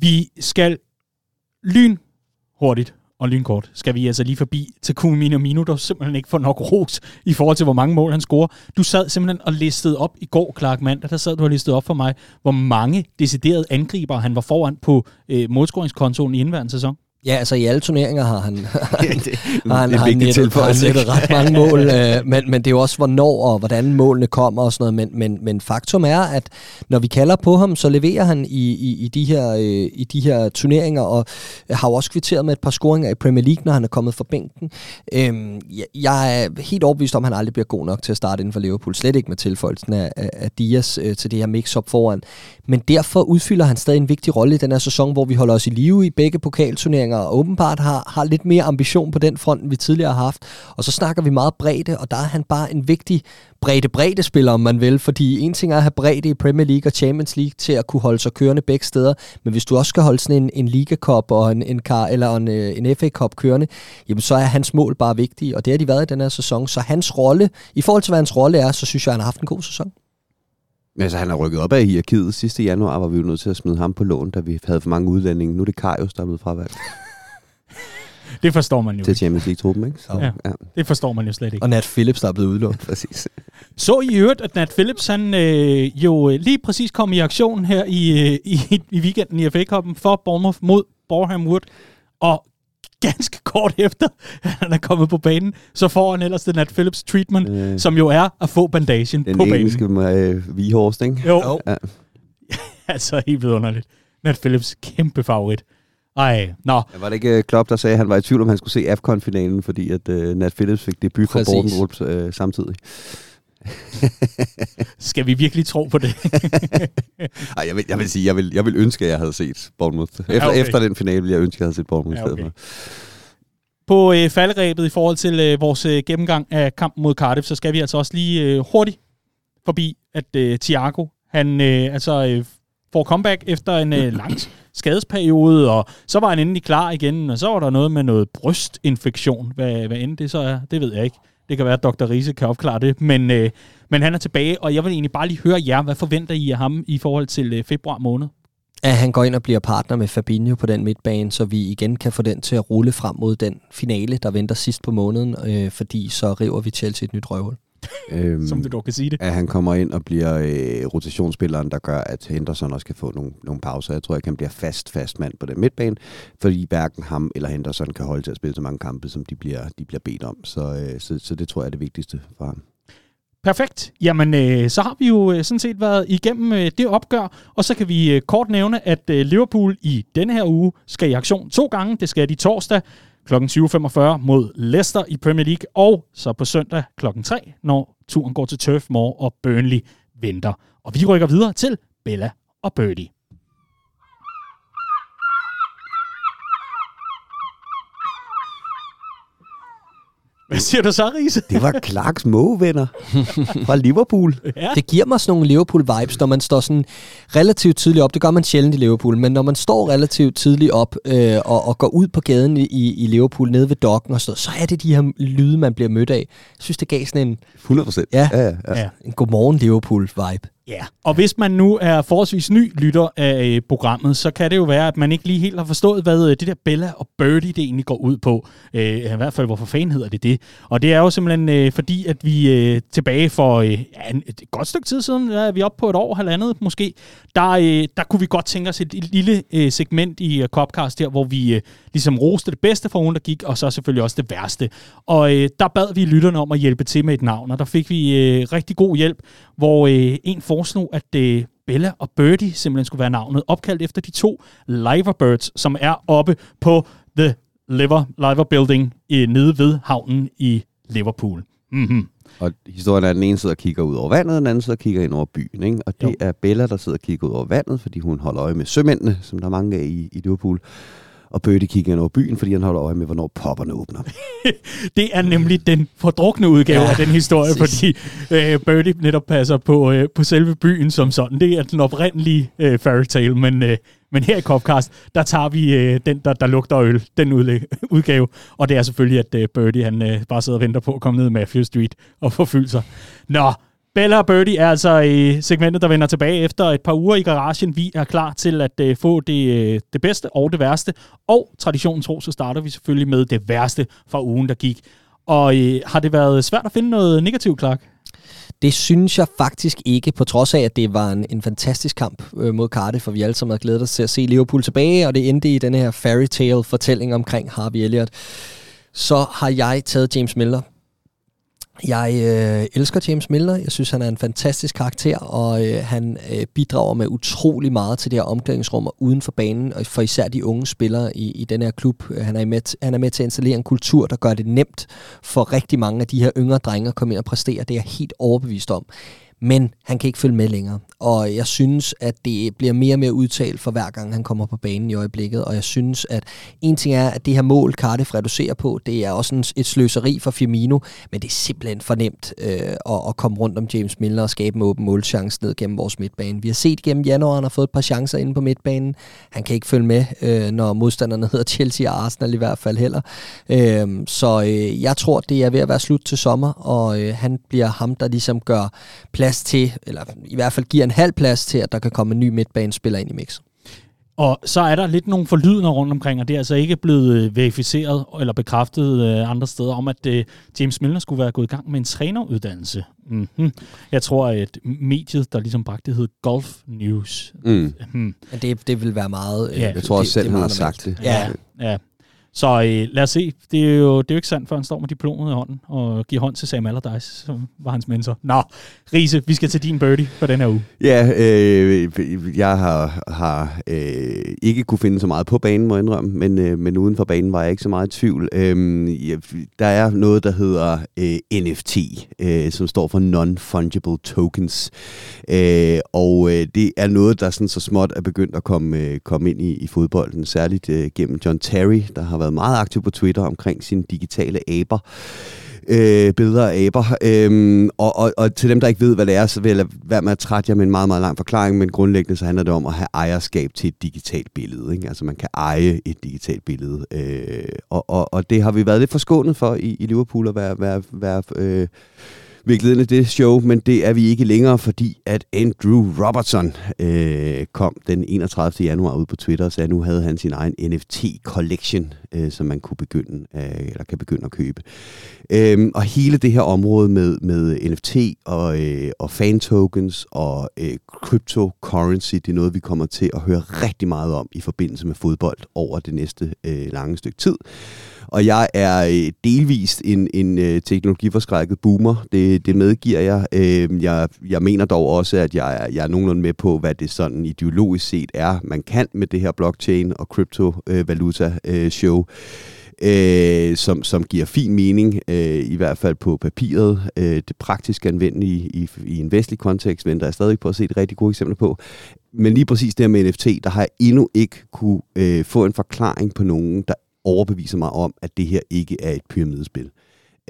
Vi skal lyn hurtigt og lynkort skal vi altså lige forbi til Kumino Mino, der simpelthen ikke får nok ros i forhold til, hvor mange mål han scorer. Du sad simpelthen og listede op i går, Clark Mand, der sad du og listede op for mig, hvor mange deciderede angriber han var foran på øh, målscoringskontoen i indværende sæson. Ja, altså i alle turneringer har han, har han, har han nettet, har han nettet ret mange mål, øh, men, men det er jo også, hvornår og hvordan målene kommer og sådan noget. Men, men, men faktum er, at når vi kalder på ham, så leverer han i, i, i, de, her, øh, i de her turneringer, og har jo også kvitteret med et par scoringer i Premier League, når han er kommet fra bænken. Øhm, jeg, jeg er helt overbevist om, at han aldrig bliver god nok til at starte inden for Liverpool. Slet ikke med tilføjelsen af, af, af Dias øh, til det her mix-up foran. Men derfor udfylder han stadig en vigtig rolle i den her sæson, hvor vi holder os i live i begge pokalturneringer, og åbenbart har, har lidt mere ambition på den front, end vi tidligere har haft. Og så snakker vi meget bredde, og der er han bare en vigtig bredde-bredde spiller, om man vil, fordi en ting er at have bredde i Premier League og Champions League til at kunne holde sig kørende begge steder, men hvis du også skal holde sådan en, en Liga Cup og en, en, car, eller en, øh, en FA Cup kørende, jamen så er hans mål bare vigtige, og det har de været i den her sæson. Så hans rolle, i forhold til hvad hans rolle er, så synes jeg, at han har haft en god sæson. Men altså, han har rykket op af hierarkiet. Sidste januar var vi jo nødt til at smide ham på lån, da vi havde for mange udlændinge. Nu er det Karius, der er blevet fravalgt. Det forstår man jo Til ikke. Champions League-truppen, ikke? Så, Ja. ja. Det forstår man jo slet ikke. Og Nat Phillips, der er blevet udlånt. Præcis. Så I øvrigt, at Nat Phillips, han øh, jo øh, lige præcis kom i aktion her i, øh, i, i weekenden i FA Cup'en for Bournemouth mod Boreham Wood. Og ganske kort efter, at han er kommet på banen, så får han ellers den Nat Phillips treatment, øh, Øh, som jo er at få bandagen den på banen. engelske øh, Vihorst, ikke? Jo, Jo. Ja. altså helt vidunderligt. Nat Phillips, kæmpe favorit. Ej, nå, Ja, Var det ikke øh, Klopp, der sagde, at han var i tvivl, om han skulle se AFCON-finalen, fordi at uh, Nat Phillips fik debut for Præcis. Bournemouth uh, samtidig? skal vi virkelig tro på det? Ej, jeg vil, jeg vil sige, jeg vil, jeg vil ønske, at jeg havde set Bournemouth. Efter, Ja, okay. efter den finale ville jeg ønske, at jeg havde set Bournemouth Ja, okay. for. På øh, faldrebet i forhold til øh, vores øh, gennemgang af kampen mod Cardiff, så skal vi altså også lige øh, hurtigt forbi, at øh, Thiago, han øh, altså øh, får comeback efter en øh, lang skadesperiode, og så var han endelig klar igen, og så var der noget med noget brystinfektion. Hvad, hvad end det så er, det ved jeg ikke. Det kan være, at Dr. Riese kan opklare det, men, øh, men han er tilbage, og jeg vil egentlig bare lige høre jer, hvad forventer I af ham i forhold til øh, februar måned? at han går ind og bliver partner med Fabinho på den midtbane, så vi igen kan få den til at rulle frem mod den finale, der venter sidst på måneden, øh, fordi så river vi Chelsea et nyt røvhul. Øhm, Som du dog kan sige det. at han kommer ind og bliver øh, rotationsspilleren, der gør, at Henderson også kan få nogle, nogle pauser. Jeg tror ikke, han bliver fast, fast mand på den midtbane, fordi hverken ham eller Henderson kan holde til at spille så mange kampe, som de bliver, de bliver bedt om. Så, øh, så, så det tror jeg er det vigtigste for ham. Perfekt. Jamen, øh, så har vi jo øh, sådan set været igennem øh, det opgør, og så kan vi øh, kort nævne, at øh, Liverpool i denne her uge skal i aktion to gange. Det skal de torsdag kl. 20.45 mod Leicester i Premier League, og så på søndag kl. 3, når turen går til Turf Moor og Burnley venter. Og vi rykker videre til Bella og Birdie. Hvad siger du så, Riese? Det var Clarks mågevenner fra Liverpool. Ja. Det giver mig sådan nogle Liverpool-vibes, når man står sådan relativt tidligt op. Det gør man sjældent i Liverpool, men når man står relativt tidligt op øh, og, og går ud på gaden i, i Liverpool nede ved dokken og så, så er det de her lyde, man bliver mødt af. Jeg synes, det gav sådan en, 100 procent. Ja. ja, ja, ja. Ja. en godmorgen Liverpool-vibe. Ja, og hvis man nu er forholdsvis ny lytter af øh, programmet, så kan det jo være, at man ikke lige helt har forstået, hvad øh, det der Bella og Birdie det egentlig går ud på. Øh, I hvert fald, hvorfor fanden hedder det det? Og det er jo simpelthen øh, fordi, at vi øh, tilbage for øh, et godt stykke tid siden, ja, er vi oppe på et år, halvandet måske, der, øh, der kunne vi godt tænke os et, lille øh, segment i øh, Copcast der, hvor vi øh, ligesom roste det bedste for ugen, der gik, og så selvfølgelig også det værste. Og øh, der bad vi lytterne om at hjælpe til med et navn, og der fik vi øh, rigtig god hjælp hvor øh, en foreslog, at øh, Bella og Birdie simpelthen skulle være navnet, opkaldt efter de to Liverbirds, som er oppe på The Liver, Liver Building i, nede ved havnen i Liverpool. Mm-hmm. Og historien er, at den ene sidder og kigger ud over vandet, og den anden sidder og kigger ind over byen. Ikke? Og det jo. er Bella, der sidder og kigger ud over vandet, fordi hun holder øje med sømændene, som der er mange af i, i Liverpool. Og Birdie kigger ind over byen, fordi han holder øje med, hvornår popperne åbner. det er nemlig den fordrukne udgave ja, af den historie, fordi øh, Birdie netop passer på, øh, på selve byen som sådan. Det er den oprindelige øh, fairy tale, men, øh, men her i Copcast, der tager vi øh, den, der, der lugter øl, den udgave. Og det er selvfølgelig, at øh, Birdie han, øh, bare sidder og venter på at komme ned med Matthew Street og forfylde sig. Nå, Bella og Birdie er altså i segmentet, der vender tilbage efter et par uger i garagen. Vi er klar til at øh, få det, øh, det bedste og det værste. Og traditionen tro, så starter vi selvfølgelig med det værste fra ugen, der gik. Og øh, har det været svært at finde noget negativt, Clark? Det synes jeg faktisk ikke, på trods af, at det var en, en fantastisk kamp øh, mod Cardiff, for vi alle sammen havde glædet os til at se Liverpool tilbage, og det endte i den her fairy tale fortælling omkring Harvey Elliott. Så har jeg taget James Miller jeg øh, elsker James Miller. Jeg synes, han er en fantastisk karakter, og øh, han øh, bidrager med utrolig meget til det her omklædningsrum og uden for banen, og for især de unge spillere i, i den her klub. Han er, med, han er med til at installere en kultur, der gør det nemt for rigtig mange af de her yngre drenge at komme ind og præstere. Det er jeg helt overbevist om men han kan ikke følge med længere. Og jeg synes, at det bliver mere og mere udtalt for hver gang, han kommer på banen i øjeblikket. Og jeg synes, at en ting er, at det her mål, Cardiff reducerer på, det er også en, et sløseri for Firmino, men det er simpelthen for nemt øh, at, at komme rundt om James Milner og skabe en åben målchance ned gennem vores midtbane. Vi har set gennem januar, han har fået et par chancer inde på midtbanen. Han kan ikke følge med, øh, når modstanderne hedder Chelsea og Arsenal i hvert fald heller. Øh, så øh, jeg tror, det er ved at være slut til sommer, og øh, han bliver ham, der ligesom gør plads plads til, eller i hvert fald giver en halv plads til, at der kan komme en ny midtbanespiller ind i mixet. Og så er der lidt nogle forlydende rundt omkring, og det er altså ikke blevet øh, verificeret eller bekræftet øh, andre steder om, at øh, James Milner skulle være gået i gang med en træneruddannelse. Mm-hmm. Jeg tror, at mediet, der ligesom bragte det, hed Golf News. Mm. Mm. Men det, det vil være meget... Ja. Jeg tror også selv, han har sagt det. Ja, ja. Så øh, lad os se. Det er, jo, det er jo ikke sandt, før han står med diplomet i hånden og giver hånd til Sam Allardyce, som var hans mentor. Nå, Riese, vi skal til din birdie for den her uge. Ja, øh, jeg har, har øh, ikke kunne finde så meget på banen, må jeg indrømme, men, øh, men uden for banen var jeg ikke så meget i tvivl. Øh, der er noget, der hedder øh, NFT, øh, som står for Non-Fungible Tokens. Øh, og øh, det er noget, der sådan så småt er begyndt at komme, øh, komme ind i, i fodbolden, særligt øh, gennem John Terry, der har har været meget aktiv på Twitter omkring sine digitale aber øh, billeder af aber. Øhm, og, og, og til dem, der ikke ved, hvad det er, så vil jeg være med at trætte jer med en meget, meget lang forklaring, men grundlæggende så handler det om at have ejerskab til et digitalt billede. Ikke? Altså man kan eje et digitalt billede. Øh, og, og, og det har vi været lidt forskånet for i, i Liverpool at være, være, være øh, vi ind det show, men det er vi ikke længere, fordi at Andrew Robertson øh, kom den 31. januar ud på Twitter og sagde, at nu havde han sin egen NFT-collection, øh, som man kunne begynde, øh, eller kan begynde at købe. Øh, og hele det her område med, med NFT og, øh, og fan tokens og øh, cryptocurrency, det er noget, vi kommer til at høre rigtig meget om i forbindelse med fodbold over det næste øh, lange stykke tid. Og jeg er øh, delvist en, en øh, teknologiforskrækket boomer. Det, det medgiver jeg. Øhm, jeg. Jeg mener dog også, at jeg jeg er nogenlunde med på, hvad det sådan ideologisk set er, man kan med det her blockchain og kryptovaluta-show. Øh, øh, som, som giver fin mening, øh, i hvert fald på papiret. Øh, det praktisk anvendelige i, i en vestlig kontekst, men der er stadig på at se et rigtig gode eksempler på. Men lige præcis det her med NFT, der har jeg endnu ikke kunne øh, få en forklaring på nogen, der overbeviser mig om, at det her ikke er et pyramidespil.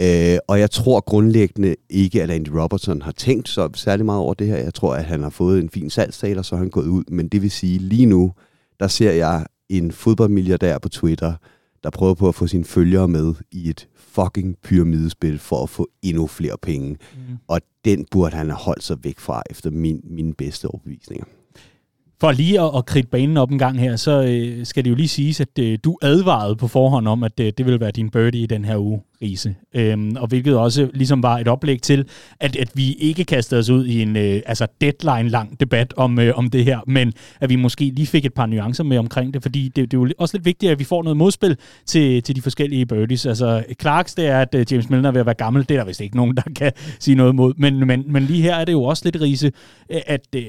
Øh, og jeg tror grundlæggende ikke, at Andy Robertson har tænkt så særlig meget over det her. Jeg tror, at han har fået en fin salgstaler, så har han gået ud. Men det vil sige, lige nu, der ser jeg en fodboldmilliardær på Twitter, der prøver på at få sine følgere med i et fucking pyramidespil for at få endnu flere penge. Mm. Og den burde han have holdt sig væk fra, efter min, mine bedste overbevisninger. For lige at, at kridte banen op en gang her, så øh, skal det jo lige siges, at øh, du advarede på forhånd om, at øh, det ville være din birdie i den her uge, Riese. Øhm, og hvilket også ligesom var et oplæg til, at, at vi ikke kastede os ud i en øh, altså deadline-lang debat om, øh, om det her, men at vi måske lige fik et par nuancer med omkring det, fordi det, det er jo også lidt vigtigt, at vi får noget modspil til, til de forskellige birdies. Altså Clarks, det er, at øh, James Milner er ved at være gammel, det er der vist ikke nogen, der kan sige noget mod, men, men, men lige her er det jo også lidt, Riese, at øh,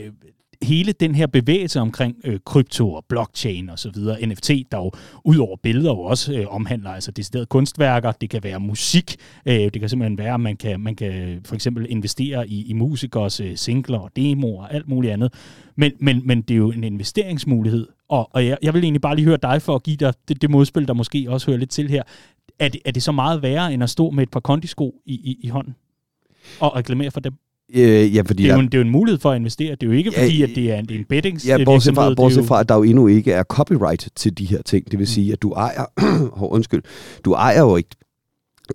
hele den her bevægelse omkring øh, krypto og blockchain og så videre, NFT, der jo ud over billeder jo også øh, omhandler altså deciderede kunstværker, det kan være musik, øh, det kan simpelthen være, at man kan, man kan for eksempel investere i, i musikers øh, singler og demoer og alt muligt andet. Men, men, men det er jo en investeringsmulighed, og, og jeg, jeg vil egentlig bare lige høre dig for at give dig det, det modspil, der måske også hører lidt til her. Er det, er det så meget værre end at stå med et par kondisko i, i, i hånden og reklamere for dem? Øh, ja, fordi Det er, jo en, det er jo en mulighed for at investere. Det er jo ikke Ja, fordi, at det er en, det er en bettings ja, bortset fra, bortset fra, at der jo endnu ikke er copyright til de her ting. Det vil sige, at du ejer... Hov, undskyld. Du ejer jo ikke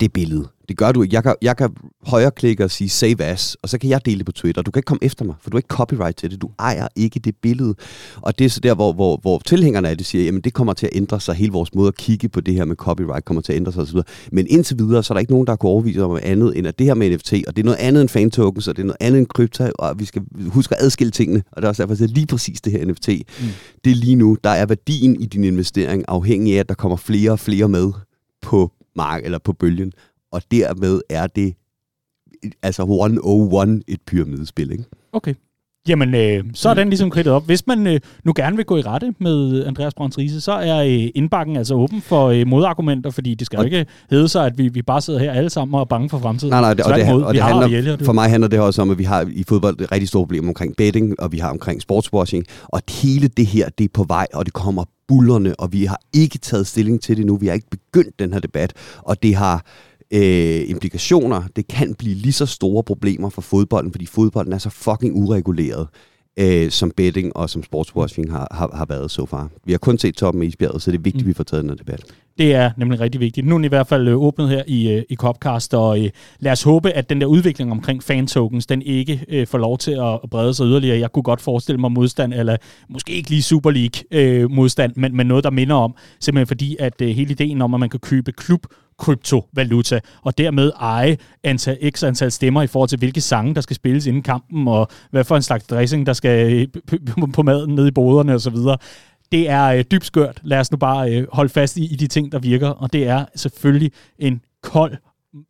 det billede. Det gør du ikke. Jeg kan, jeg kan højreklikke og sige save as, og så kan jeg dele det på Twitter. Du kan ikke komme efter mig, for du har ikke copyright til det. Du ejer ikke det billede. Og det er så der, hvor, hvor, hvor tilhængerne af det siger, jamen det kommer til at ændre sig. Hele vores måde at kigge på det her med copyright kommer til at ændre sig osv. Men indtil videre, så er der ikke nogen, der kan overvise om andet, end at det her med NFT, og det er noget andet end fan tokens, og det er noget andet end krypto, og vi skal huske at adskille tingene. Og det er også derfor, at lige præcis det her NFT. Mm. Det er lige nu, der er værdien i din investering afhængig af, at der kommer flere og flere med på mark eller på bølgen og dermed er det altså 101 et pyramidespil, ikke? Okay. Jamen, øh, så er den ligesom kridtet op. Hvis man øh, nu gerne vil gå i rette med Andreas Brøns Riese, så er øh, indbakken altså åben for øh, modargumenter, fordi det skal jo Og- ikke hedde sig, at vi, vi bare sidder her alle sammen og er bange for fremtiden. Nej, nej, det, og det, Tværtimod, og det handler, det- for mig handler det også om, at vi har i fodbold et rigtig stort problem omkring betting, og vi har omkring sportswashing, og hele det her, det er på vej, og det kommer bullerne, og vi har ikke taget stilling til det nu, vi har ikke begyndt den her debat, og det har øh, implikationer, det kan blive lige så store problemer for fodbolden, fordi fodbolden er så fucking ureguleret, øh, som betting og som sportswashing har, har, har været så far. Vi har kun set toppen af isbjerget, så det er vigtigt, at vi får taget den her debat. Det er nemlig rigtig vigtigt. Nu er den i hvert fald øh, åbnet her i, øh, i Copcast, og øh, lad os håbe, at den der udvikling omkring fan-tokens, den ikke øh, får lov til at, brede sig yderligere. Jeg kunne godt forestille mig modstand, eller måske ikke lige Super League-modstand, men, men noget, der minder om, simpelthen fordi, at øh, hele ideen om, at man kan købe klub kryptovaluta, og dermed eje antal, x antal stemmer i forhold til, hvilke sange, der skal spilles inden kampen, og hvad for en slags dressing, der skal øh, på maden nede i boderne osv., det er øh, dybt skørt. Lad os nu bare øh, holde fast i, i de ting, der virker, og det er selvfølgelig en kold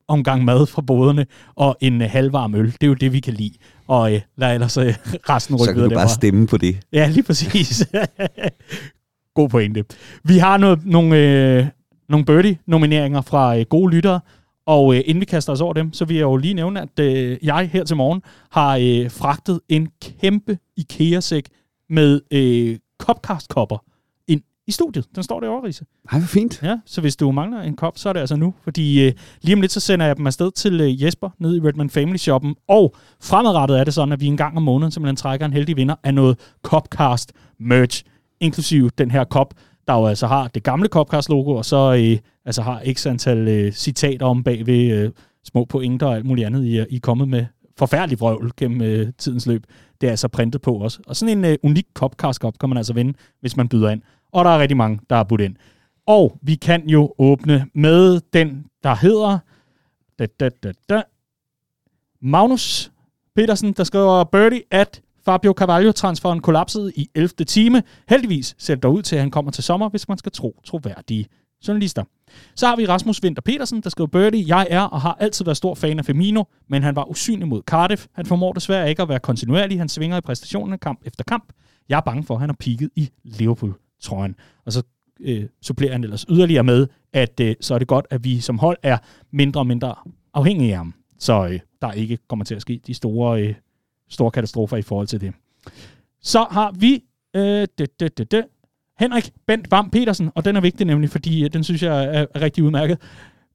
omgang mad fra boderne og en øh, halvvarm øl. Det er jo det, vi kan lide. Og øh, lad ellers øh, resten rykke Så kan videre du bare derfra. stemme på det. Ja, lige præcis. God pointe. Vi har noget, nogle, øh, nogle birdie-nomineringer fra øh, gode lyttere, og øh, inden vi kaster os over dem, så vil jeg jo lige nævne, at øh, jeg her til morgen har øh, fragtet en kæmpe IKEA-sæk med øh, Copcast-kopper ind i studiet. Den står derovre, Risse. Ej, hvor fint. Ja, så hvis du mangler en kop, så er det altså nu. Fordi øh, lige om lidt, så sender jeg dem afsted til øh, Jesper nede i Redman Family Shoppen. Og fremadrettet er det sådan, at vi en gang om måneden simpelthen trækker en heldig vinder af noget Copcast merch, inklusive den her kop, der jo altså har det gamle Copcast-logo, og så øh, altså har x antal øh, citater om bagved øh, små pointer og alt muligt andet, I, er- I er kommet med forfærdelig vrøvl gennem øh, tidens løb. Det er altså printet på også. Og sådan en øh, unik Copcast-kop kan man altså vinde, hvis man byder ind. Og der er rigtig mange, der har budt ind. Og vi kan jo åbne med den, der hedder... Da, da, da, da. Magnus Petersen, der skriver Birdie, at Fabio Carvalho-transferen kollapsede i 11. time. Heldigvis ser det dog ud til, at han kommer til sommer, hvis man skal tro troværdige journalister. Så har vi Rasmus Winter Petersen, der skriver Birdie, jeg er og har altid været stor fan af Firmino, men han var usynlig mod Cardiff. Han formår desværre ikke at være kontinuerlig. Han svinger i præstationerne kamp efter kamp. Jeg er bange for, at han har peaked i Liverpool-trøjen. Og så øh, supplerer han ellers yderligere med, at øh, så er det godt, at vi som hold er mindre og mindre afhængige af ham. Så øh, der ikke kommer til at ske de store, øh, store katastrofer i forhold til det. Så har vi øh, det, det, det, det. Henrik Bent Vam Petersen, og den er vigtig nemlig, fordi øh, den synes jeg er, er rigtig udmærket.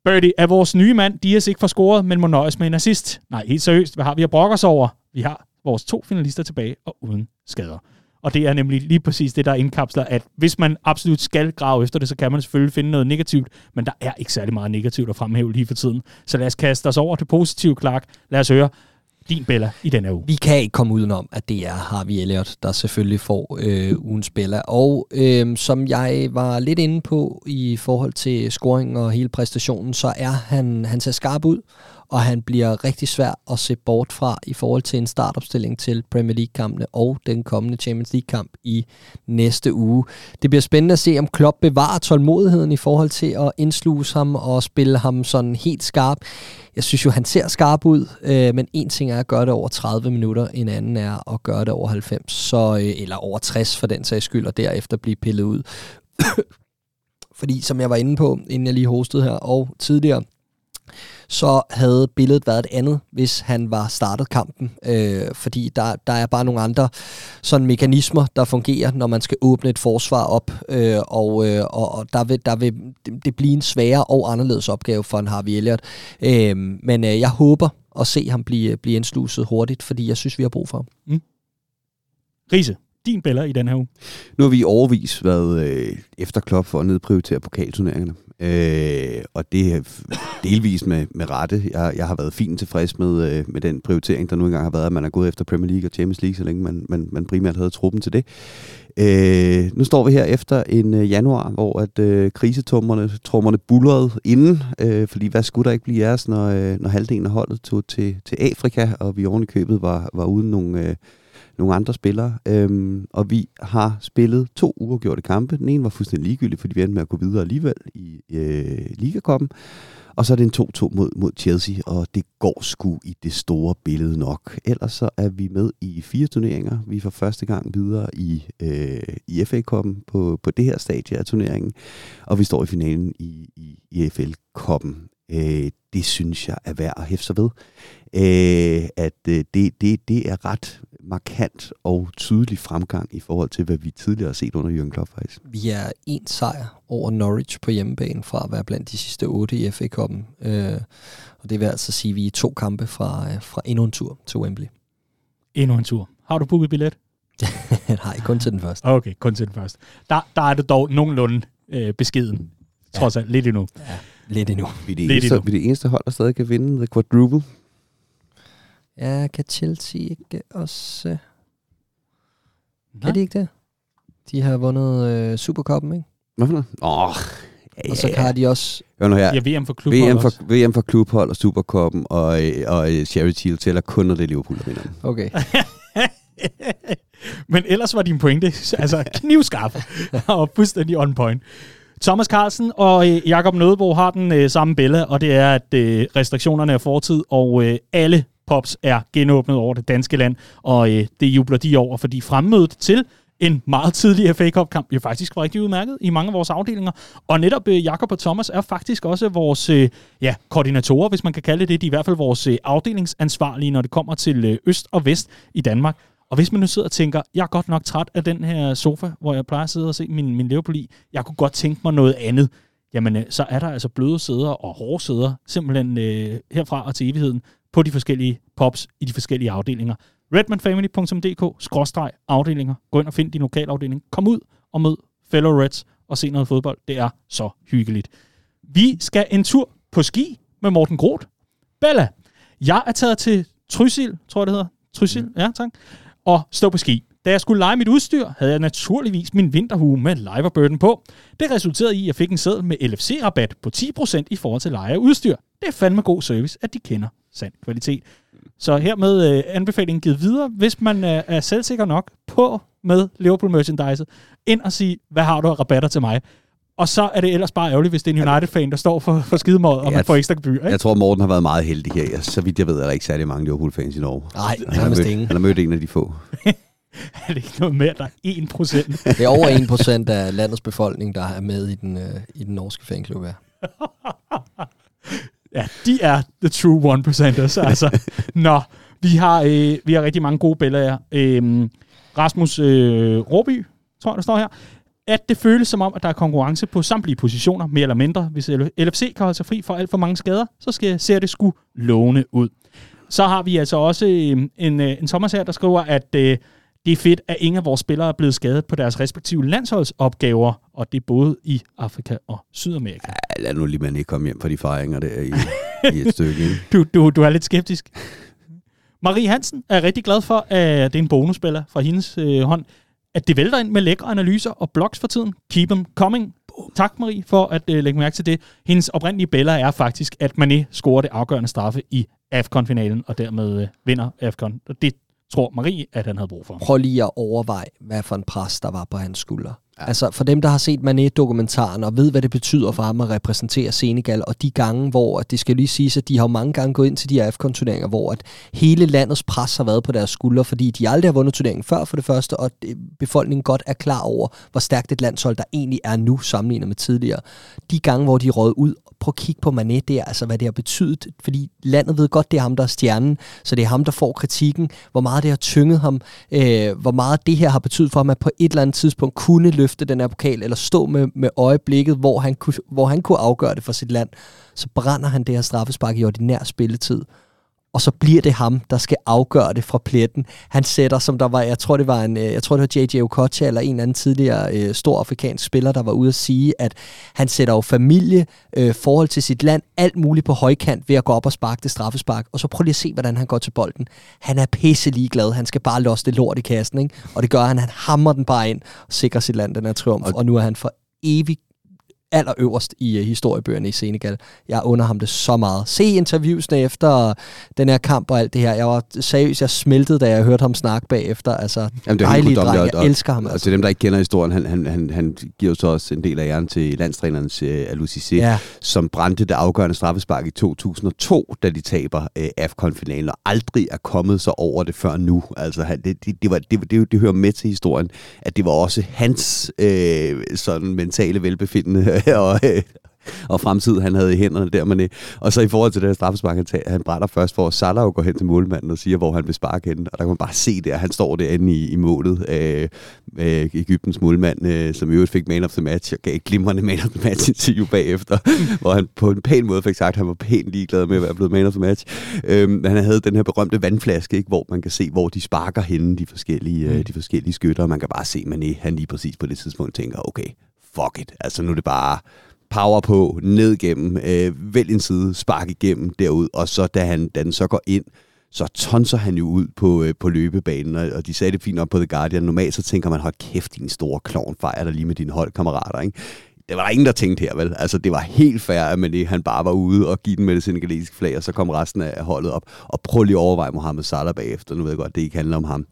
Birdie er vores nye mand. Dias ikke for scoret, men må nøjes med en assist. Nej, helt seriøst. Hvad har vi at brokke os over? Vi har vores to finalister tilbage og uden skader. Og det er nemlig lige præcis det, der indkapsler, at hvis man absolut skal grave efter det, så kan man selvfølgelig finde noget negativt, men der er ikke særlig meget negativt at fremhæve lige for tiden. Så lad os kaste os over det positive, Clark. Lad os høre din Bella i denne uge. Vi kan ikke komme udenom, at det er Harvey Elliott, der selvfølgelig får øh, ugens Bella. Og øh, som jeg var lidt inde på i forhold til scoring og hele præstationen, så er han, han ser skarp ud, og han bliver rigtig svær at se bort fra i forhold til en startopstilling til Premier League-kampene og den kommende Champions League-kamp i næste uge. Det bliver spændende at se, om Klopp bevarer tålmodigheden i forhold til at indsluse ham og spille ham sådan helt skarp. Jeg synes jo, han ser skarp ud, øh, men en ting er at gøre det over 30 minutter, en anden er at gøre det over 90, så, øh, eller over 60 for den sags skyld, og derefter blive pillet ud. Fordi som jeg var inde på, inden jeg lige hostede her, og tidligere, så havde billedet været et andet, hvis han var startet kampen. Øh, fordi der, der er bare nogle andre sådan mekanismer, der fungerer, når man skal åbne et forsvar op. Øh, og øh, og, og der, vil, der vil det blive en sværere og anderledes opgave for en Harvey Elliott. Øh, men øh, jeg håber at se ham blive, blive indsluset hurtigt, fordi jeg synes, vi har brug for ham. Mm. Riese, din bæller i den her uge? Nu har vi overvis været øh, efter klop for at nedprioritere pokalturneringerne. Øh, og det er delvis med, med rette. Jeg, jeg har været fint tilfreds med, øh, med den prioritering, der nu engang har været, at man er gået efter Premier League og Champions League, så længe man, man, man primært havde truppen til det. Øh, nu står vi her efter en øh, januar, hvor at øh, krisetummerne trummerne bullerede inden, øh, fordi hvad skulle der ikke blive jeres, når, øh, når halvdelen af holdet tog til, til Afrika, og vi oven i købet var, var uden nogle... Øh, nogle andre spillere. Øhm, og vi har spillet to uafgjorte kampe. Den ene var fuldstændig ligegyldig, fordi vi endte med at gå videre alligevel i øh, Ligakoppen. Og så er det en 2-2 mod, mod Chelsea, og det går sgu i det store billede nok. Ellers så er vi med i fire turneringer. Vi er for første gang videre i, øh, i FA-koppen på, på det her stadie af turneringen, og vi står i finalen i, i, i FL-koppen. Øh, det synes jeg er værd at hæfte sig ved. Øh, at øh, det, det, det er ret markant og tydelig fremgang i forhold til, hvad vi tidligere har set under Jürgen Klopp faktisk. Vi er en sejr over Norwich på hjemmebane fra at være blandt de sidste otte i FA-koppen. Øh, og det vil altså sige, at vi er to kampe fra, øh, fra endnu en tur til Wembley. Endnu en tur. Har du booket billet? Nej, kun til den første. Okay, kun til den første. Der, der er det dog nogenlunde øh, beskeden. Trods alt, lidt endnu. Ja, lidt endnu. Vi er det, eneste, vi er det eneste hold, der stadig kan vinde The Quadruple. Ja, kan Chelsea ikke også... Nej. Kan de ikke det? De har vundet øh, Supercupen, ikke? Hvad for noget? Åh, ja, og så har de også... Hør nu her. Ja, VM for klubhold VM for, også. VM for klubhold og Supercupen og, øh, og øh, Charity tæller kun, når det er Liverpool, der vinder Okay. Men ellers var din pointe altså knivskarp og fuldstændig on point. Thomas Carlsen og øh, Jakob Nødebo har den øh, samme billede, og det er, at øh, restriktionerne er fortid, og øh, alle Pops er genåbnet over det danske land, og øh, det jubler de over, fordi fremmødet til en meget tidlig FA Cup-kamp jo faktisk var rigtig udmærket i mange af vores afdelinger. Og netop øh, Jakob og Thomas er faktisk også vores øh, ja, koordinatorer, hvis man kan kalde det det. De er i hvert fald vores øh, afdelingsansvarlige, når det kommer til øh, øst og vest i Danmark. Og hvis man nu sidder og tænker, jeg er godt nok træt af den her sofa, hvor jeg plejer at sidde og se min, min Liverpool i, jeg kunne godt tænke mig noget andet, jamen øh, så er der altså bløde sæder og hårde sæder, simpelthen øh, herfra og til evigheden, på de forskellige pops i de forskellige afdelinger. redmanfamily.dk-afdelinger. Gå ind og find din lokalafdeling. Kom ud og mød fellow Reds og se noget fodbold. Det er så hyggeligt. Vi skal en tur på ski med Morten Groth. Bella, jeg er taget til Trysil, tror jeg det hedder. Trysil, mm. ja tak. Og stå på ski. Da jeg skulle lege mit udstyr, havde jeg naturligvis min vinterhue med Liverbirden på. Det resulterede i, at jeg fik en seddel med LFC-rabat på 10% i forhold til leje af udstyr. Det er fandme god service, at de kender sand kvalitet. Så hermed øh, anbefalingen givet videre, hvis man øh, er selvsikker nok på med Liverpool merchandise, ind og sige, hvad har du af rabatter til mig? Og så er det ellers bare ærgerligt, hvis det er en United-fan, der står for, for skidemåret, og man får ekstra gebyr. Ikke? Jeg tror, Morten har været meget heldig her. Så vidt jeg ved, er der ikke særlig mange Liverpool-fans i Norge. Nej, han har, mødt, han har mødt en af de få. er det ikke noget mere, der er 1 procent? det er over 1 procent af landets befolkning, der er med i den, øh, i den norske fanklub, ja. ja, de er the true 1 percenters. Altså. Nå, vi har, øh, vi har rigtig mange gode billeder her. Øh, Rasmus øh, Råby, tror jeg, der står her, at det føles som om, at der er konkurrence på samtlige positioner, mere eller mindre. Hvis LFC kan holde sig fri for alt for mange skader, så skal, ser det sgu lovende ud. Så har vi altså også øh, en, øh, en Thomas her, der skriver, at øh, det er fedt, at ingen af vores spillere er blevet skadet på deres respektive landsholdsopgaver, og det er både i Afrika og Sydamerika. Ja, lad nu lige man ikke komme hjem fra de fejringer der i, i et stykke. Du, du, du er lidt skeptisk. Marie Hansen er rigtig glad for, at det er en bonusspiller fra hendes øh, hånd, at det vælter ind med lækre analyser og blogs for tiden. Keep them coming. Tak, Marie, for at øh, lægge mærke til det. Hendes oprindelige bæller er faktisk, at Mané scorer det afgørende straffe i AFCON-finalen, og dermed øh, vinder AFCON. Og det tror Marie, at han havde brug for. Prøv lige at overveje, hvad for en pres, der var på hans skulder. Ja. Altså for dem, der har set Mané-dokumentaren og ved, hvad det betyder for ham at repræsentere Senegal, og de gange, hvor det skal lige siges, at de har jo mange gange gået ind til de her AFCON-turneringer, hvor at hele landets pres har været på deres skuldre, fordi de aldrig har vundet turneringen før for det første, og befolkningen godt er klar over, hvor stærkt et landshold der egentlig er nu, sammenlignet med tidligere. De gange, hvor de er ud prøv at kigge på Mané der, altså hvad det har betydet, fordi landet ved godt, det er ham, der er stjernen, så det er ham, der får kritikken, hvor meget det har tynget ham, øh, hvor meget det her har betydet for ham, at på et eller andet tidspunkt kunne løfte den her pokal, eller stå med, med øjeblikket, hvor han, kunne, hvor han kunne afgøre det for sit land, så brænder han det her straffespark i ordinær spilletid og så bliver det ham, der skal afgøre det fra pletten. Han sætter, som der var, jeg tror det var en, øh, jeg tror det var JJ Okocha eller en eller anden tidligere øh, stor afrikansk spiller, der var ude at sige, at han sætter jo familie, øh, forhold til sit land, alt muligt på højkant ved at gå op og sparke det straffespark. Og så prøv lige at se, hvordan han går til bolden. Han er pisse ligeglad. Han skal bare losse det lort i kassen, ikke? Og det gør han. Han hammer den bare ind og sikrer sit land den her triumf. Og, og nu er han for evigt allerøverst i uh, historiebøgerne i Senegal. Jeg under ham det så meget. Se interviewsene efter den her kamp og alt det her. Jeg var seriøst, jeg smeltede, da jeg hørte ham snakke bagefter. Altså, Jamen, det er dejlig dreng. Jeg og, elsker ham. Altså. altså. dem, der ikke kender historien, han, han, han, han giver så også en del af æren til landstræneren uh, Alucissé, ja. som brændte det afgørende straffespark i 2002, da de taber uh, AFCON-finalen, og aldrig er kommet så over det før nu. Altså, han, det, det, det, var, det, det, det, det hører med til historien, at det var også hans øh, sådan mentale velbefindende og, øh, og fremtid, han havde i hænderne der. Men, og så i forhold til det her straffespark, han, tager, han brænder først, hvor Salah går hen til målmanden og siger, hvor han vil sparke hende. Og der kan man bare se det, han står derinde i, i målet. Øh, øh, Ægyptens målmand, øh, som i øvrigt fik man of the match, og gav et glimrende man of the match interview bagefter, hvor han på en pæn måde fik sagt, at han var pænt ligeglad med at være blevet man of the match. Øh, men han havde den her berømte vandflaske, ikke, hvor man kan se, hvor de sparker hende, de forskellige, øh, de forskellige skytter, og man kan bare se, at han lige præcis på det tidspunkt tænker, okay, fuck it. Altså nu er det bare power på, ned gennem, øh, vælg en side, spark igennem derud, og så da, han, da den så går ind, så tonser han jo ud på, øh, på løbebanen, og, og de sagde det fint op på The Guardian. Normalt så tænker man, hold kæft, din store klovn, fejrer dig lige med dine holdkammerater, ikke? Det var der ingen, der tænkte her, vel? Altså, det var helt fair, at man, han bare var ude og give den med det senegalesiske flag, og så kom resten af holdet op. Og prøv lige at overveje Mohamed Salah bagefter. Nu ved jeg godt, det ikke handler om ham.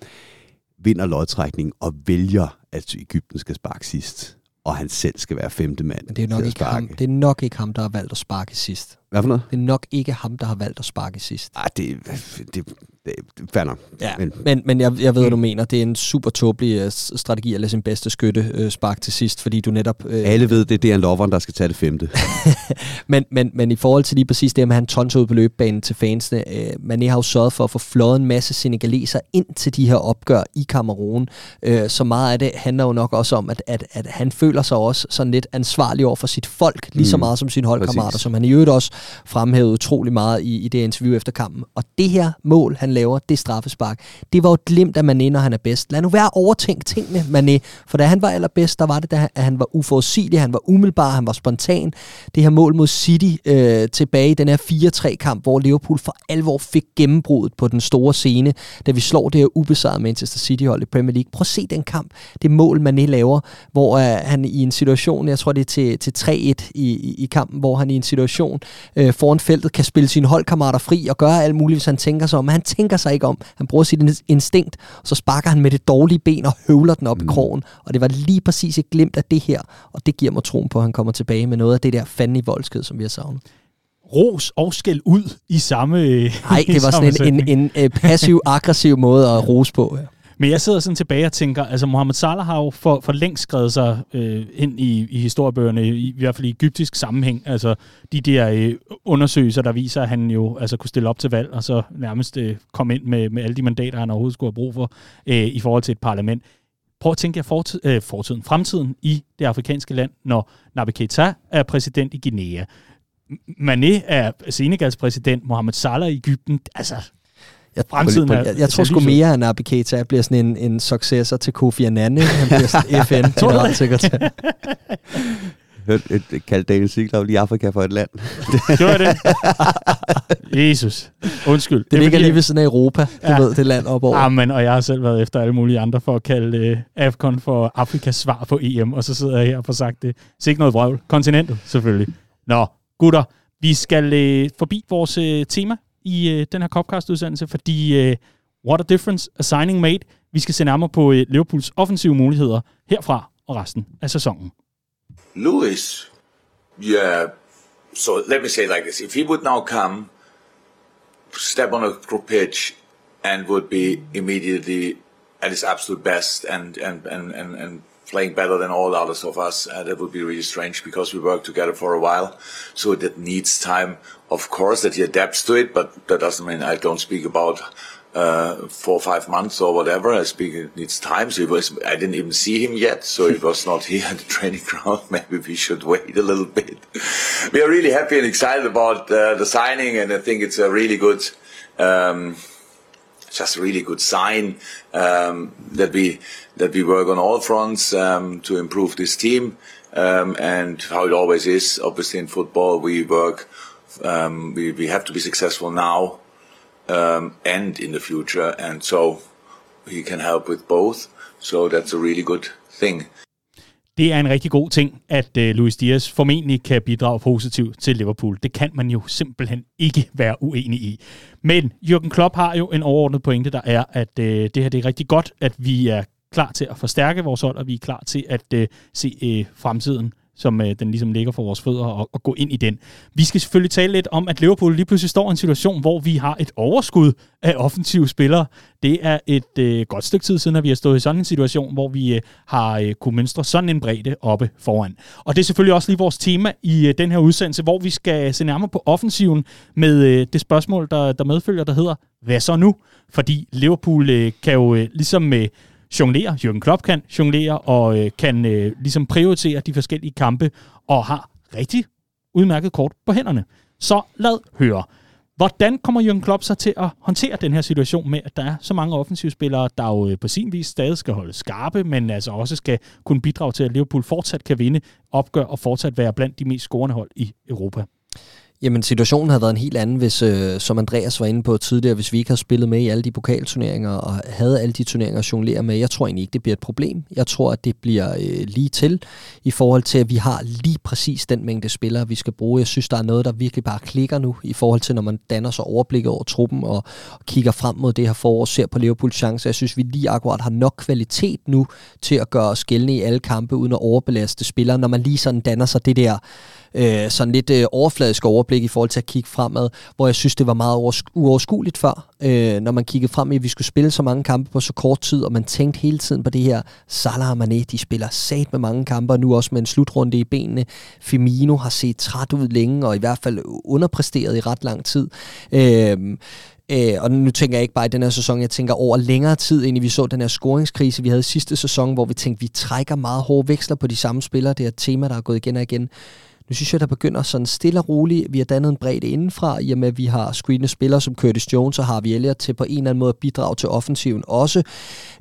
Vinder lodtrækning og vælger, at Ægypten skal sparke sidst og han selv skal være femte mand. Men det er, nok ikke ham, det er nok ikke ham, der har valgt at sparke sidst. Hvad for noget? Det er nok ikke ham, der har valgt at sparke sidst. Ah, det, det, det, det fair nok. Ja, men, men, men jeg, jeg ved, hvad du mener. Det er en super tåbelig uh, strategi at lade sin bedste skytte uh, sparke til sidst, fordi du netop... Uh, Alle ved, det, det er en loveren, der skal tage det femte. men, men, men i forhold til lige præcis det, at han tonser ud på løbebanen til fansene, uh, man har jo sørget for at få flået en masse senegaleser ind til de her opgør i Kamerun. Uh, så meget af det handler jo nok også om, at, at, at han føler sig også sådan lidt ansvarlig over for sit folk, lige så mm. meget som sine holdkammerater, som han i øvrigt også fremhævet utrolig meget i, i det interview efter kampen. Og det her mål, han laver, det straffespark, det var jo et glimt af Mané, når han er bedst. Lad nu være at overtænke tingene, Mané. For da han var allerbedst, der var det, at han var uforudsigelig, han var umiddelbar, han var spontan. Det her mål mod City øh, tilbage i den her 4-3-kamp, hvor Liverpool for alvor fik gennembruddet på den store scene, da vi slår det her ubesejrede Manchester City-hold i Premier League. Prøv at se den kamp, det mål, Mané laver, hvor øh, han i en situation, jeg tror det er til, til 3-1 i, i, i kampen, hvor han i en situation øh, foran feltet kan spille sine holdkammerater fri og gøre alt muligt, hvis han tænker sig om. Men han tænker sig ikke om. Han bruger sit instinkt, og så sparker han med det dårlige ben og høvler den op mm. i krogen. Og det var lige præcis et glimt af det her, og det giver mig troen på, at han kommer tilbage med noget af det der fandme voldsked, som vi har savnet ros og skæld ud i samme Nej, det var sådan en, en, en, en passiv-aggressiv måde at rose på. Ja. Men jeg sidder sådan tilbage og tænker, altså Mohamed Salah har jo for, for længst skrevet sig øh, ind i, i historiebøgerne, i, i hvert fald i egyptisk sammenhæng. Altså de der øh, undersøgelser, der viser, at han jo altså kunne stille op til valg, og så nærmest øh, komme ind med, med alle de mandater, han overhovedet skulle have brug for øh, i forhold til et parlament. Prøv at tænke jer fortid, øh, fortiden, fremtiden i det afrikanske land, når Nabi Keita er præsident i Guinea. Mané er Senegals præsident, Mohamed Salah i Ægypten. Altså, jeg, fremtiden er, jeg, jeg tror sgu mere, at Nabi Keita bliver sådan en, en successor til Kofi Annan. Han bliver sådan FN-generalsekretær. hørte et, kaldt Daniel Siglaug lige Afrika for et land. Gjorde det? Jesus. Undskyld. Det, det ligger lige ved siden af Europa, du ja. ved, det land op over. Amen, og jeg har selv været efter alle mulige andre for at kalde uh, AFCON for Afrikas svar på EM, og så sidder jeg her og får sagt det. Så ikke noget vrøvl. Kontinentet, selvfølgelig. Nå, gutter, vi skal uh, forbi vores uh, tema i øh, den her Copcast-udsendelse, fordi øh, what a difference a signing made. Vi skal se nærmere på øh, Liverpools offensive muligheder herfra og resten af sæsonen. Lewis, yeah. So let me say it like this: if he would now come, step on a pitch, and would be immediately at his absolute best, and and and and, and playing better than all the others of us, uh, that would be really strange because we worked together for a while. So that needs time, of course, that he adapts to it. But that doesn't mean I don't speak about uh, four or five months or whatever. I speak it needs time. So was, I didn't even see him yet, so it was not here at the training ground. Maybe we should wait a little bit. we are really happy and excited about uh, the signing, and I think it's a really good. Um, just a really good sign um, that we that we work on all fronts um, to improve this team. Um, and how it always is, obviously in football, we work. Um, we, we have to be successful now um, and in the future. And so he can help with both. So that's a really good thing. Det er en rigtig god ting, at øh, Luis Diaz formentlig kan bidrage positivt til Liverpool. Det kan man jo simpelthen ikke være uenig i. Men Jürgen Klopp har jo en overordnet pointe, der er, at øh, det her det er rigtig godt, at vi er klar til at forstærke vores hold, og vi er klar til at øh, se øh, fremtiden som øh, den ligesom ligger for vores fødder, og, og gå ind i den. Vi skal selvfølgelig tale lidt om, at Liverpool lige pludselig står i en situation, hvor vi har et overskud af offensive spillere. Det er et øh, godt stykke tid siden, at vi har stået i sådan en situation, hvor vi øh, har øh, kunne mønstre sådan en bredde oppe foran. Og det er selvfølgelig også lige vores tema i øh, den her udsendelse, hvor vi skal se nærmere på offensiven med øh, det spørgsmål, der, der medfølger, der hedder, hvad så nu? Fordi Liverpool øh, kan jo øh, ligesom med øh, jonglere, Jürgen Klopp kan jonglere, og øh, kan øh, ligesom prioritere de forskellige kampe, og har rigtig udmærket kort på hænderne. Så lad høre. Hvordan kommer Jürgen Klopp så til at håndtere den her situation med, at der er så mange offensivspillere, der jo øh, på sin vis stadig skal holde skarpe, men altså også skal kunne bidrage til, at Liverpool fortsat kan vinde opgør og fortsat være blandt de mest scorende hold i Europa? Jamen, situationen havde været en helt anden, hvis, øh, som Andreas var inde på tidligere, hvis vi ikke havde spillet med i alle de pokalturneringer og havde alle de turneringer at jonglere med. Jeg tror egentlig ikke, det bliver et problem. Jeg tror, at det bliver øh, lige til i forhold til, at vi har lige præcis den mængde spillere, vi skal bruge. Jeg synes, der er noget, der virkelig bare klikker nu i forhold til, når man danner sig overblik over truppen og, og kigger frem mod det her forår og ser på Liverpools chance. Jeg synes, vi lige akkurat har nok kvalitet nu til at gøre os gældende i alle kampe, uden at overbelaste spillere, når man lige sådan danner sig det der øh, sådan lidt øh, overfladisk overblik i forhold til at kigge fremad, hvor jeg synes, det var meget uoverskueligt før, øh, når man kiggede frem i, at vi skulle spille så mange kampe på så kort tid, og man tænkte hele tiden på det her, Salah og Mané, de spiller sat med mange kampe, og nu også med en slutrunde i benene. Firmino har set træt ud længe, og i hvert fald underpræsteret i ret lang tid. Øh, Øh, og nu tænker jeg ikke bare i den her sæson, jeg tænker over længere tid, end vi så den her scoringskrise, vi havde sidste sæson, hvor vi tænkte, vi trækker meget hårde veksler på de samme spillere. Det er et tema, der er gået igen og igen. Nu synes jeg, der begynder sådan stille og roligt. Vi har dannet en bredde indenfra, i og med, at vi har screenet spillere som Curtis Jones og Harvey Elliott til på en eller anden måde at bidrage til offensiven også.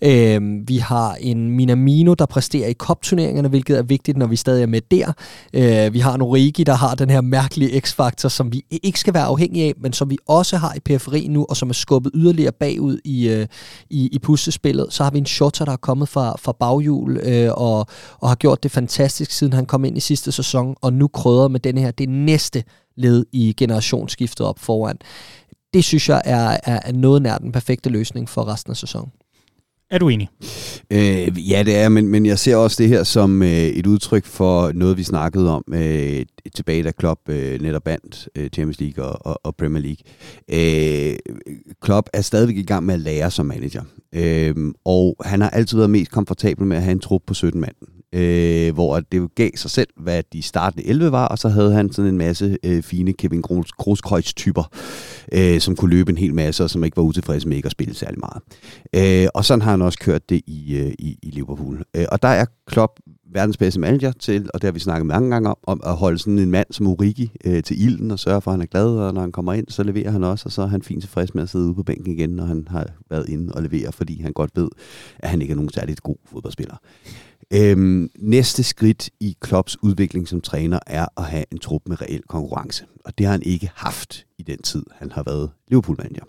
Øh, vi har en Minamino, der præsterer i kopturneringerne, hvilket er vigtigt, når vi stadig er med der. Øh, vi har en Origi, der har den her mærkelige x-faktor, som vi ikke skal være afhængige af, men som vi også har i periferien nu, og som er skubbet yderligere bagud i, øh, i, i puslespillet. Så har vi en Shota, der er kommet fra, fra baghjul øh, og, og har gjort det fantastisk, siden han kom ind i sidste sæson, og nu krydret med den her, det næste led i generationsskiftet op foran. Det synes jeg er, er, er noget nær den perfekte løsning for resten af sæsonen. Er du enig? Øh, ja, det er, men, men jeg ser også det her som øh, et udtryk for noget, vi snakkede om øh, tilbage, da Klopp øh, netop bandt øh, Champions League og, og, og Premier League. Øh, Klopp er stadigvæk i gang med at lære som manager, øh, og han har altid været mest komfortabel med at have en trup på 17 mand øh, hvor det gav sig selv, hvad de startende 11 var, og så havde han sådan en masse øh, fine Kevin Grosskreutz-typer, øh, som kunne løbe en hel masse, og som ikke var utilfredse med ikke at spille særlig meget. Øh, og sådan har han også kørt det i, øh, i, i Liverpool. Øh, og der er Klopp verdens bedste manager til, og det har vi snakket mange gange om, om at holde sådan en mand som Origi øh, til ilden og sørge for, at han er glad, og når han kommer ind, så leverer han også, og så er han fint tilfreds med at sidde ude på bænken igen, når han har været inde og levere, fordi han godt ved, at han ikke er nogen særligt god fodboldspiller. Øhm, næste skridt i Klopps udvikling som træner er at have en trup med reel konkurrence. Og det har han ikke haft i den tid, han har været Liverpool-manager.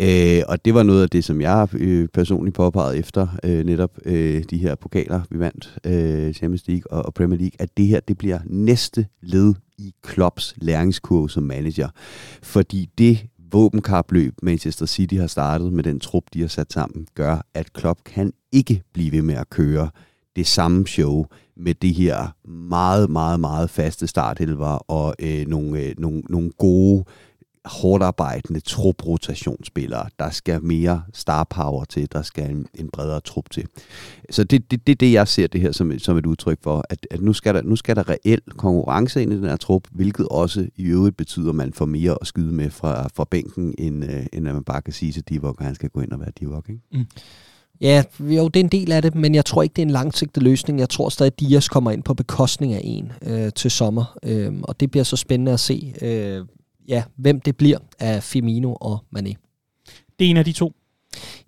Øh, og det var noget af det, som jeg øh, personligt påpegede efter øh, netop øh, de her pokaler, vi vandt, øh, Champions League og, og Premier League, at det her det bliver næste led i Klopps læringskurve som manager. Fordi det våbenkapløb Manchester City har startet med den trup, de har sat sammen, gør, at Klopp kan ikke blive ved med at køre det samme show med det her meget, meget, meget faste starthelver og øh, nogle, øh, nogle, nogle gode hårdt arbejdende truprotationsspillere. Der skal mere star power til, der skal en, en bredere trup til. Så det er det, det, det, jeg ser det her som, som et udtryk for, at, at nu, skal der, nu skal der reel konkurrence ind i den her trup, hvilket også i øvrigt betyder, at man får mere at skyde med fra, fra bænken, end, øh, end at man bare kan sige til Divock, at han skal gå ind og være Divock. Ikke? Mm. Ja, jo, det er en del af det, men jeg tror ikke, det er en langsigtet løsning. Jeg tror stadig, at Dias kommer ind på bekostning af en øh, til sommer, øh, og det bliver så spændende at se, øh, ja, hvem det bliver af Firmino og Mané. Det er en af de to.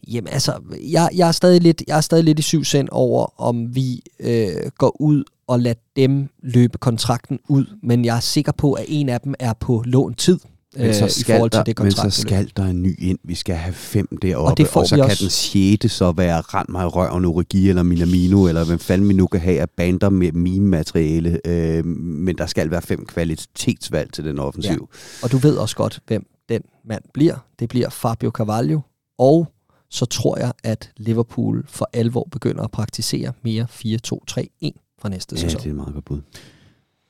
Jamen altså, jeg, jeg, er stadig lidt, jeg er stadig lidt i syv cent over, om vi øh, går ud og lader dem løbe kontrakten ud, men jeg er sikker på, at en af dem er på lån tid. Men så, skal i forhold til der, det kontrakt. Men så skal der en ny ind. Vi skal have fem deroppe, og, det får og så kan også. den sjette så være rent mig røven Origi eller Minamino, eller hvem fanden vi nu kan have af bander med meme-materiale. Øh, men der skal være fem kvalitetsvalg til den offensiv. Ja. Og du ved også godt, hvem den mand bliver. Det bliver Fabio Carvalho. Og så tror jeg, at Liverpool for alvor begynder at praktisere mere 4-2-3-1 fra næste ja, sæson. det er et meget godt bud.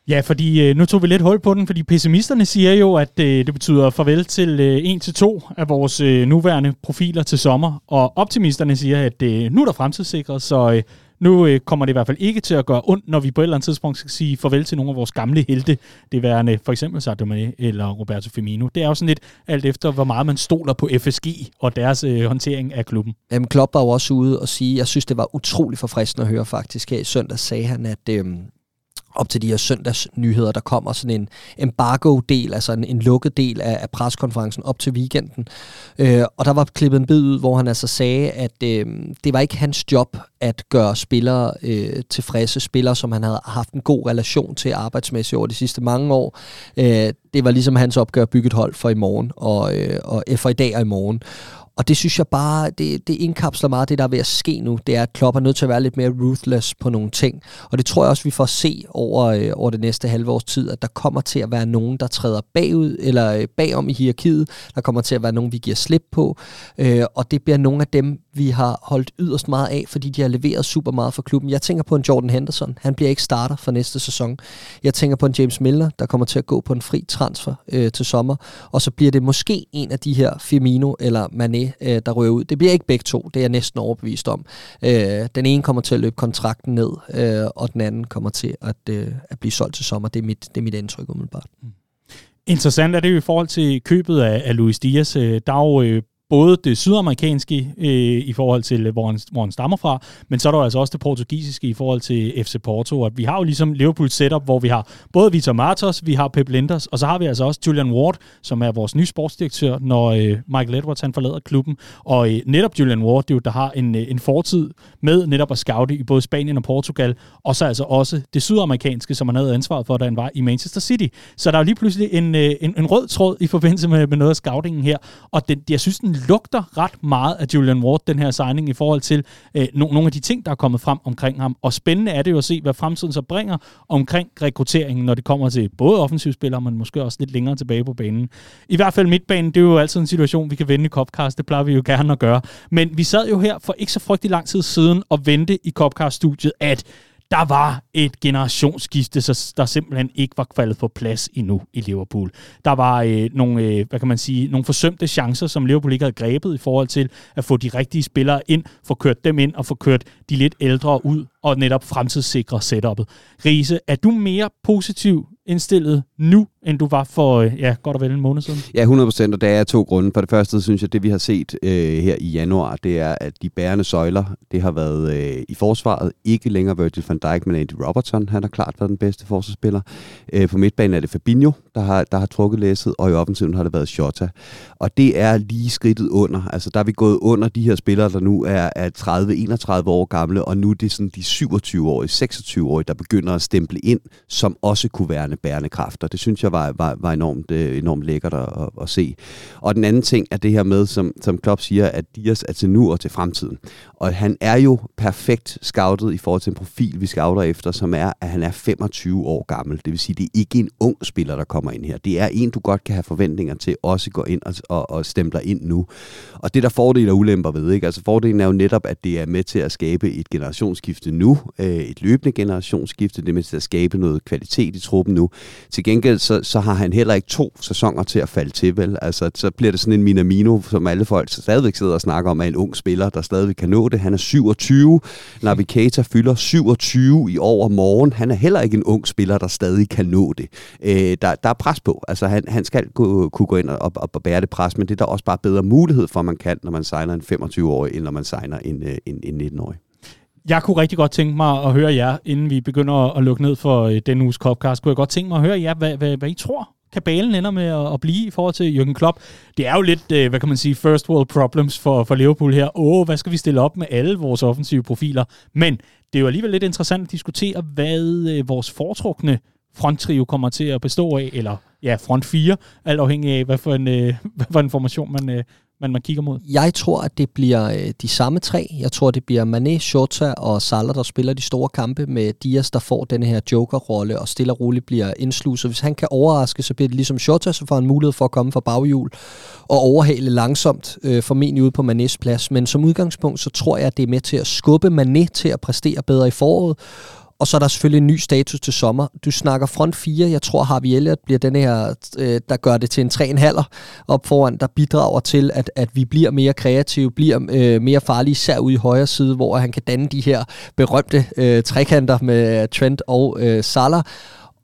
Ja, fordi øh, nu tog vi lidt hul på den, fordi pessimisterne siger jo, at øh, det betyder farvel til øh, 1-2 af vores øh, nuværende profiler til sommer, og optimisterne siger, at øh, nu er der fremtidssikret, så øh, nu øh, kommer det i hvert fald ikke til at gøre ondt, når vi på et eller andet tidspunkt skal sige farvel til nogle af vores gamle helte, det værende for eksempel Sadio Mane eller Roberto Firmino. Det er jo sådan lidt alt efter, hvor meget man stoler på FSG og deres øh, håndtering af klubben. Jamen, Klopp var jo også ude og sige, jeg synes, det var utrolig forfriskende at høre faktisk. Her i søndag sagde han, at øh, op til de her søndagsnyheder, der kommer sådan en embargo-del, altså en, en lukket del af, af preskonferencen op til weekenden. Øh, og der var klippet en bid ud, hvor han altså sagde, at øh, det var ikke hans job at gøre spillere øh, tilfredse, spillere, som han havde haft en god relation til arbejdsmæssigt over de sidste mange år. Øh, det var ligesom hans opgør at bygge et hold for i morgen, og, øh, og øh, for i dag og i morgen. Og det synes jeg bare, det, det indkapsler meget det, der er ved at ske nu. Det er, at Klopp er nødt til at være lidt mere ruthless på nogle ting. Og det tror jeg også, vi får se over, øh, over det næste halve års tid, at der kommer til at være nogen, der træder bagud eller øh, bagom i hierarkiet. Der kommer til at være nogen, vi giver slip på. Øh, og det bliver nogle af dem, vi har holdt yderst meget af, fordi de har leveret super meget for klubben. Jeg tænker på en Jordan Henderson. Han bliver ikke starter for næste sæson. Jeg tænker på en James Milner, der kommer til at gå på en fri transfer øh, til sommer. Og så bliver det måske en af de her Firmino eller Mané, øh, der rører ud. Det bliver ikke begge to, det er jeg næsten overbevist om. Øh, den ene kommer til at løbe kontrakten ned, øh, og den anden kommer til at, øh, at blive solgt til sommer. Det er mit, det er mit indtryk umiddelbart. Mm. Interessant er det jo i forhold til købet af, af Luis Dias. Øh, der er jo øh, både det sydamerikanske øh, i forhold til, øh, hvor han, hvor han stammer fra, men så er der altså også det portugisiske i forhold til FC Porto. At vi har jo ligesom Liverpool setup, hvor vi har både Vitor Martos, vi har Pep Linders, og så har vi altså også Julian Ward, som er vores nye sportsdirektør, når øh, Michael Edwards han forlader klubben. Og øh, netop Julian Ward, det er jo, der har en, øh, en fortid med netop at scoute i både Spanien og Portugal, og så altså også det sydamerikanske, som han havde ansvaret for, da han var i Manchester City. Så der er jo lige pludselig en, øh, en, en rød tråd i forbindelse med, med noget af scoutingen her, og den, jeg synes, den lugter ret meget af Julian Ward, den her signing, i forhold til øh, no- nogle af de ting, der er kommet frem omkring ham. Og spændende er det jo at se, hvad fremtiden så bringer omkring rekrutteringen, når det kommer til både offensivspillere, men måske også lidt længere tilbage på banen. I hvert fald midtbanen, det er jo altid en situation, vi kan vende i Copcast, det plejer vi jo gerne at gøre. Men vi sad jo her for ikke så frygtelig lang tid siden og vente i Copcast-studiet, at der var et generationsskifte, så der simpelthen ikke var faldet på plads endnu i Liverpool. Der var øh, nogle, øh, hvad kan man sige, nogle forsømte chancer, som Liverpool ikke havde grebet i forhold til at få de rigtige spillere ind, få kørt dem ind og få kørt de lidt ældre ud og netop fremtidssikre setup'et. Riese, er du mere positiv indstillet nu, end du var for øh, ja, godt og vel en måned siden? Ja, 100 procent, og der er to grunde. For det første synes jeg, at det vi har set øh, her i januar, det er, at de bærende søjler, det har været øh, i forsvaret, ikke længere Virgil van Dijk, men Andy Robertson. Han har klart været den bedste forsvarsspiller. Øh, på midtbanen er det Fabinho, der har, der har trukket læsset, og i offensiven har det været Shota. Og det er lige skridtet under. Altså, der er vi gået under de her spillere, der nu er, er 30-31 år gamle, og nu er det sådan de 27-årige, 26-årige, der begynder at stemple ind, som også kunne være bærende kræfter. Det synes jeg var, var, var enormt, øh, enormt lækkert at, at, at se. Og den anden ting er det her med, som, som Klopp siger, at Dias er til nu og til fremtiden. Og han er jo perfekt scoutet i forhold til en profil, vi scouter efter, som er, at han er 25 år gammel. Det vil sige, det er ikke en ung spiller, der kommer ind her. Det er en, du godt kan have forventninger til, også går ind og, og, og stempler ind nu. Og det der fordele og ulemper ved, ikke? Altså fordelen er jo netop, at det er med til at skabe et generationsskifte nu, øh, et løbende generationsskifte, det er med til at skabe noget kvalitet i truppen nu. Til gengæld så, så har han heller ikke to sæsoner til at falde til, vel? Altså så bliver det sådan en Minamino, som alle folk stadigvæk sidder og snakker om, er en ung spiller, der stadigvæk kan nå det. Han er 27, Navigator fylder 27 i over morgen. Han er heller ikke en ung spiller, der stadig kan nå det. Øh, der, der er pres på. Altså han, han skal gå, kunne gå ind og, og, og bære det pres, men det er der også bare bedre mulighed for, at man kan, når man signer en 25-årig, end når man signer øh, en, en, en 19-årig. Jeg kunne rigtig godt tænke mig at høre jer, inden vi begynder at lukke ned for øh, den uges Copcast, kunne jeg godt tænke mig at høre jer, hvad, hvad, hvad I tror, kabalen ender med at, at blive i forhold til Jürgen Klopp. Det er jo lidt, øh, hvad kan man sige, first world problems for, for Liverpool her. Åh, hvad skal vi stille op med alle vores offensive profiler? Men det er jo alligevel lidt interessant at diskutere, hvad øh, vores foretrukne fronttrio kommer til at bestå af, eller ja, front 4, alt afhængig af, hvad for en, øh, hvad for en formation man, øh, man, man kigger mod. Jeg tror, at det bliver øh, de samme tre. Jeg tror, det bliver Mané, Shota og Salah, der spiller de store kampe med Dias, der får den her joker-rolle og stille og roligt bliver indsluset. Hvis han kan overraske, så bliver det ligesom Shota, så får han mulighed for at komme fra baghjul og overhale langsomt, øh, formentlig ude på Manés plads. Men som udgangspunkt, så tror jeg, at det er med til at skubbe Mané til at præstere bedre i foråret, og så er der selvfølgelig en ny status til sommer. Du snakker front 4. Jeg tror, Harvey Elliott bliver den her, øh, der gør det til en 3,5'er op foran, der bidrager til, at, at vi bliver mere kreative, bliver øh, mere farlige, især ude i højre side, hvor han kan danne de her berømte øh, trekanter med Trent og øh, Salah.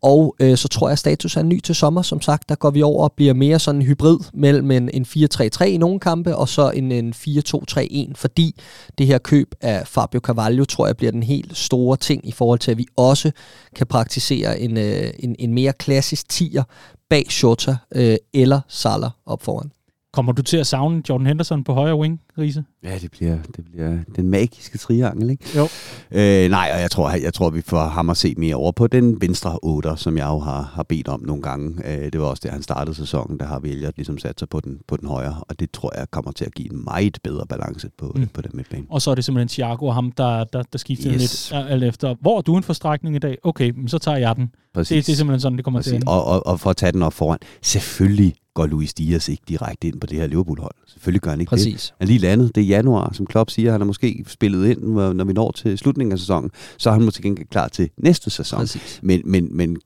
Og øh, så tror jeg, at status er ny til sommer. Som sagt, der går vi over og bliver mere sådan en hybrid mellem en, en 4-3-3 i nogle kampe, og så en, en 4-2-3-1, fordi det her køb af Fabio Carvalho, tror jeg, bliver den helt store ting i forhold til, at vi også kan praktisere en, øh, en, en mere klassisk tier bag Shota øh, eller Salah op foran. Kommer du til at savne Jordan Henderson på højre wing, Riese? Ja, det bliver, det bliver den magiske triangel, ikke? Jo. Øh, nej, og jeg tror, jeg tror, vi får ham at se mere over på den venstre 8, som jeg jo har, har bedt om nogle gange. Øh, det var også det, han startede sæsonen, der har vi ligesom sat sig på den, på den højre, og det tror jeg kommer til at give en meget bedre balance på, mm. på den midtbane. Og så er det simpelthen Thiago og ham, der, der, der skifter yes. lidt alt efter. Hvor er du en forstrækning i dag? Okay, så tager jeg den. Præcis. Det, det er simpelthen sådan, det kommer Præcis. til at og, og, og for at tage den op foran, selvfølgelig går Luis Diaz ikke direkte ind på det her Liverpool-hold. Selvfølgelig gør han ikke Præcis. det. Landet, det er januar, som Klopp siger, han har måske spillet ind, når vi når til slutningen af sæsonen, så er han måske ikke klar til næste sæson. Præcis. Men, men, men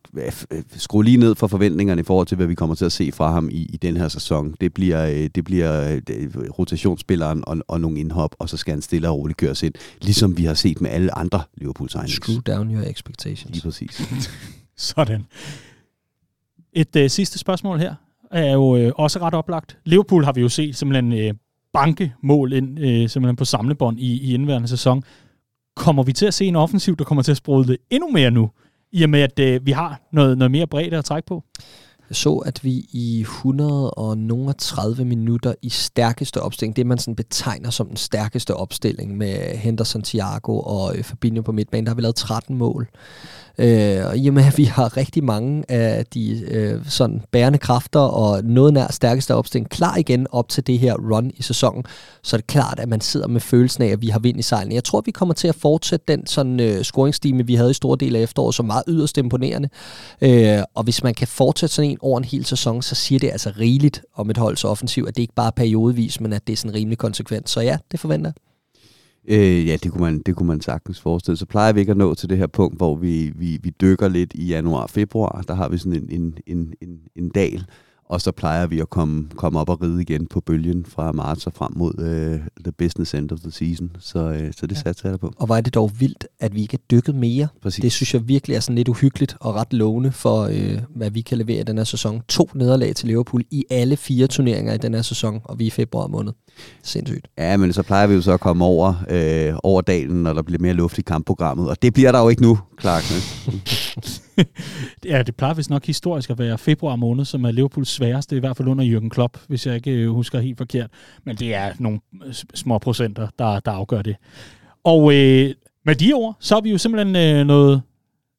skru lige ned for forventningerne i forhold til, hvad vi kommer til at se fra ham i, i den her sæson. Det bliver, øh, det bliver øh, rotationsspilleren og, og nogle indhop, og så skal han stille og roligt køres ind, ligesom vi har set med alle andre Liverpool-signings. Screw down your expectations. Lige præcis. Sådan. Et øh, sidste spørgsmål her er jo øh, også ret oplagt. Liverpool har vi jo set simpelthen øh, banke mål ind øh, simpelthen på samlebånd i, i indværende sæson. Kommer vi til at se en offensiv, der kommer til at sprudle endnu mere nu, i og med at øh, vi har noget, noget mere bredde at trække på? Jeg så, at vi i 130 minutter i stærkeste opstilling, det man sådan betegner som den stærkeste opstilling med Henderson, Thiago og øh, Fabinho på midtbanen, der har vi lavet 13 mål. Øh, og i og med, at vi har rigtig mange af de øh, sådan bærende kræfter og noget nær stærkeste opstilling klar igen op til det her run i sæsonen, så er det klart, at man sidder med følelsen af, at vi har vind i sejlen. Jeg tror, vi kommer til at fortsætte den sådan øh, scoringstime, vi havde i store del af efteråret, som meget yderst imponerende. Øh, og hvis man kan fortsætte sådan en over en hel sæson, så siger det altså rigeligt om et holds offensiv, at det ikke bare er periodevis, men at det er sådan rimelig konsekvent. Så ja, det forventer. Øh, ja, det kunne, man, det kunne man sagtens forestille. Så plejer vi ikke at nå til det her punkt, hvor vi, vi, vi dykker lidt i januar-februar. Der har vi sådan en, en, en, en, en dal, og så plejer vi at komme, komme op og ride igen på bølgen fra marts og frem mod uh, the business end of the season. Så, uh, så det ja. satser jeg på. Og er det dog vildt, at vi ikke er dykket mere. Præcis. Det synes jeg virkelig er sådan lidt uhyggeligt og ret lovende for, uh, hvad vi kan levere i den her sæson. To nederlag til Liverpool i alle fire turneringer i den her sæson, og vi er i februar måned. Sindssygt. Ja, men så plejer vi jo så at komme over, øh, over dalen, når der bliver mere luft i kampprogrammet, og det bliver der jo ikke nu, Clark. ja, det plejer vist nok historisk at være februar måned, som er Liverpools sværeste, i hvert fald under Jürgen Klopp, hvis jeg ikke øh, husker helt forkert. Men det er nogle små procenter, der, der afgør det. Og øh, med de ord, så er vi jo simpelthen øh, nået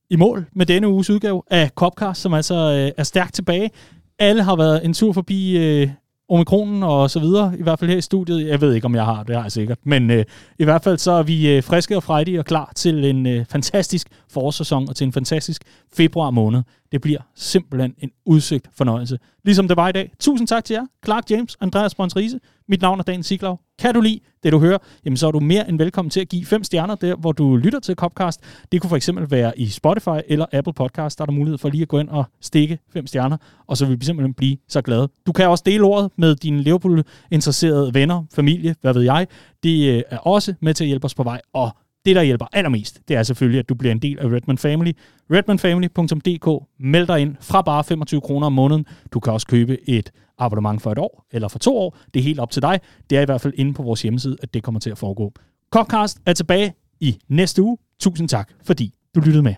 i mål med denne uges udgave af Copcast, som altså øh, er stærkt tilbage. Alle har været en tur forbi øh, omikronen og så videre, i hvert fald her i studiet. Jeg ved ikke, om jeg har, det har jeg sikkert. Men øh, i hvert fald så er vi øh, friske og frejdige og klar til en øh, fantastisk forårssæson og til en fantastisk februar måned. Det bliver simpelthen en udsøgt fornøjelse. Ligesom det var i dag. Tusind tak til jer, Clark James, Andreas Brøns Riese. Mit navn er Dan Siglau. Kan du lide det, du hører, jamen så er du mere end velkommen til at give fem stjerner der, hvor du lytter til Copcast. Det kunne for eksempel være i Spotify eller Apple Podcast. Der er der mulighed for lige at gå ind og stikke fem stjerner, og så vil vi simpelthen blive så glade. Du kan også dele ordet med dine Liverpool-interesserede venner, familie, hvad ved jeg. Det øh, er også med til at hjælpe os på vej, og det, der hjælper allermest, det er selvfølgelig, at du bliver en del af Redman Family. redmanfamily.dk. Meld dig ind fra bare 25 kroner om måneden. Du kan også købe et abonnement for et år eller for to år. Det er helt op til dig. Det er i hvert fald inde på vores hjemmeside, at det kommer til at foregå. Podcast er tilbage i næste uge. Tusind tak, fordi du lyttede med.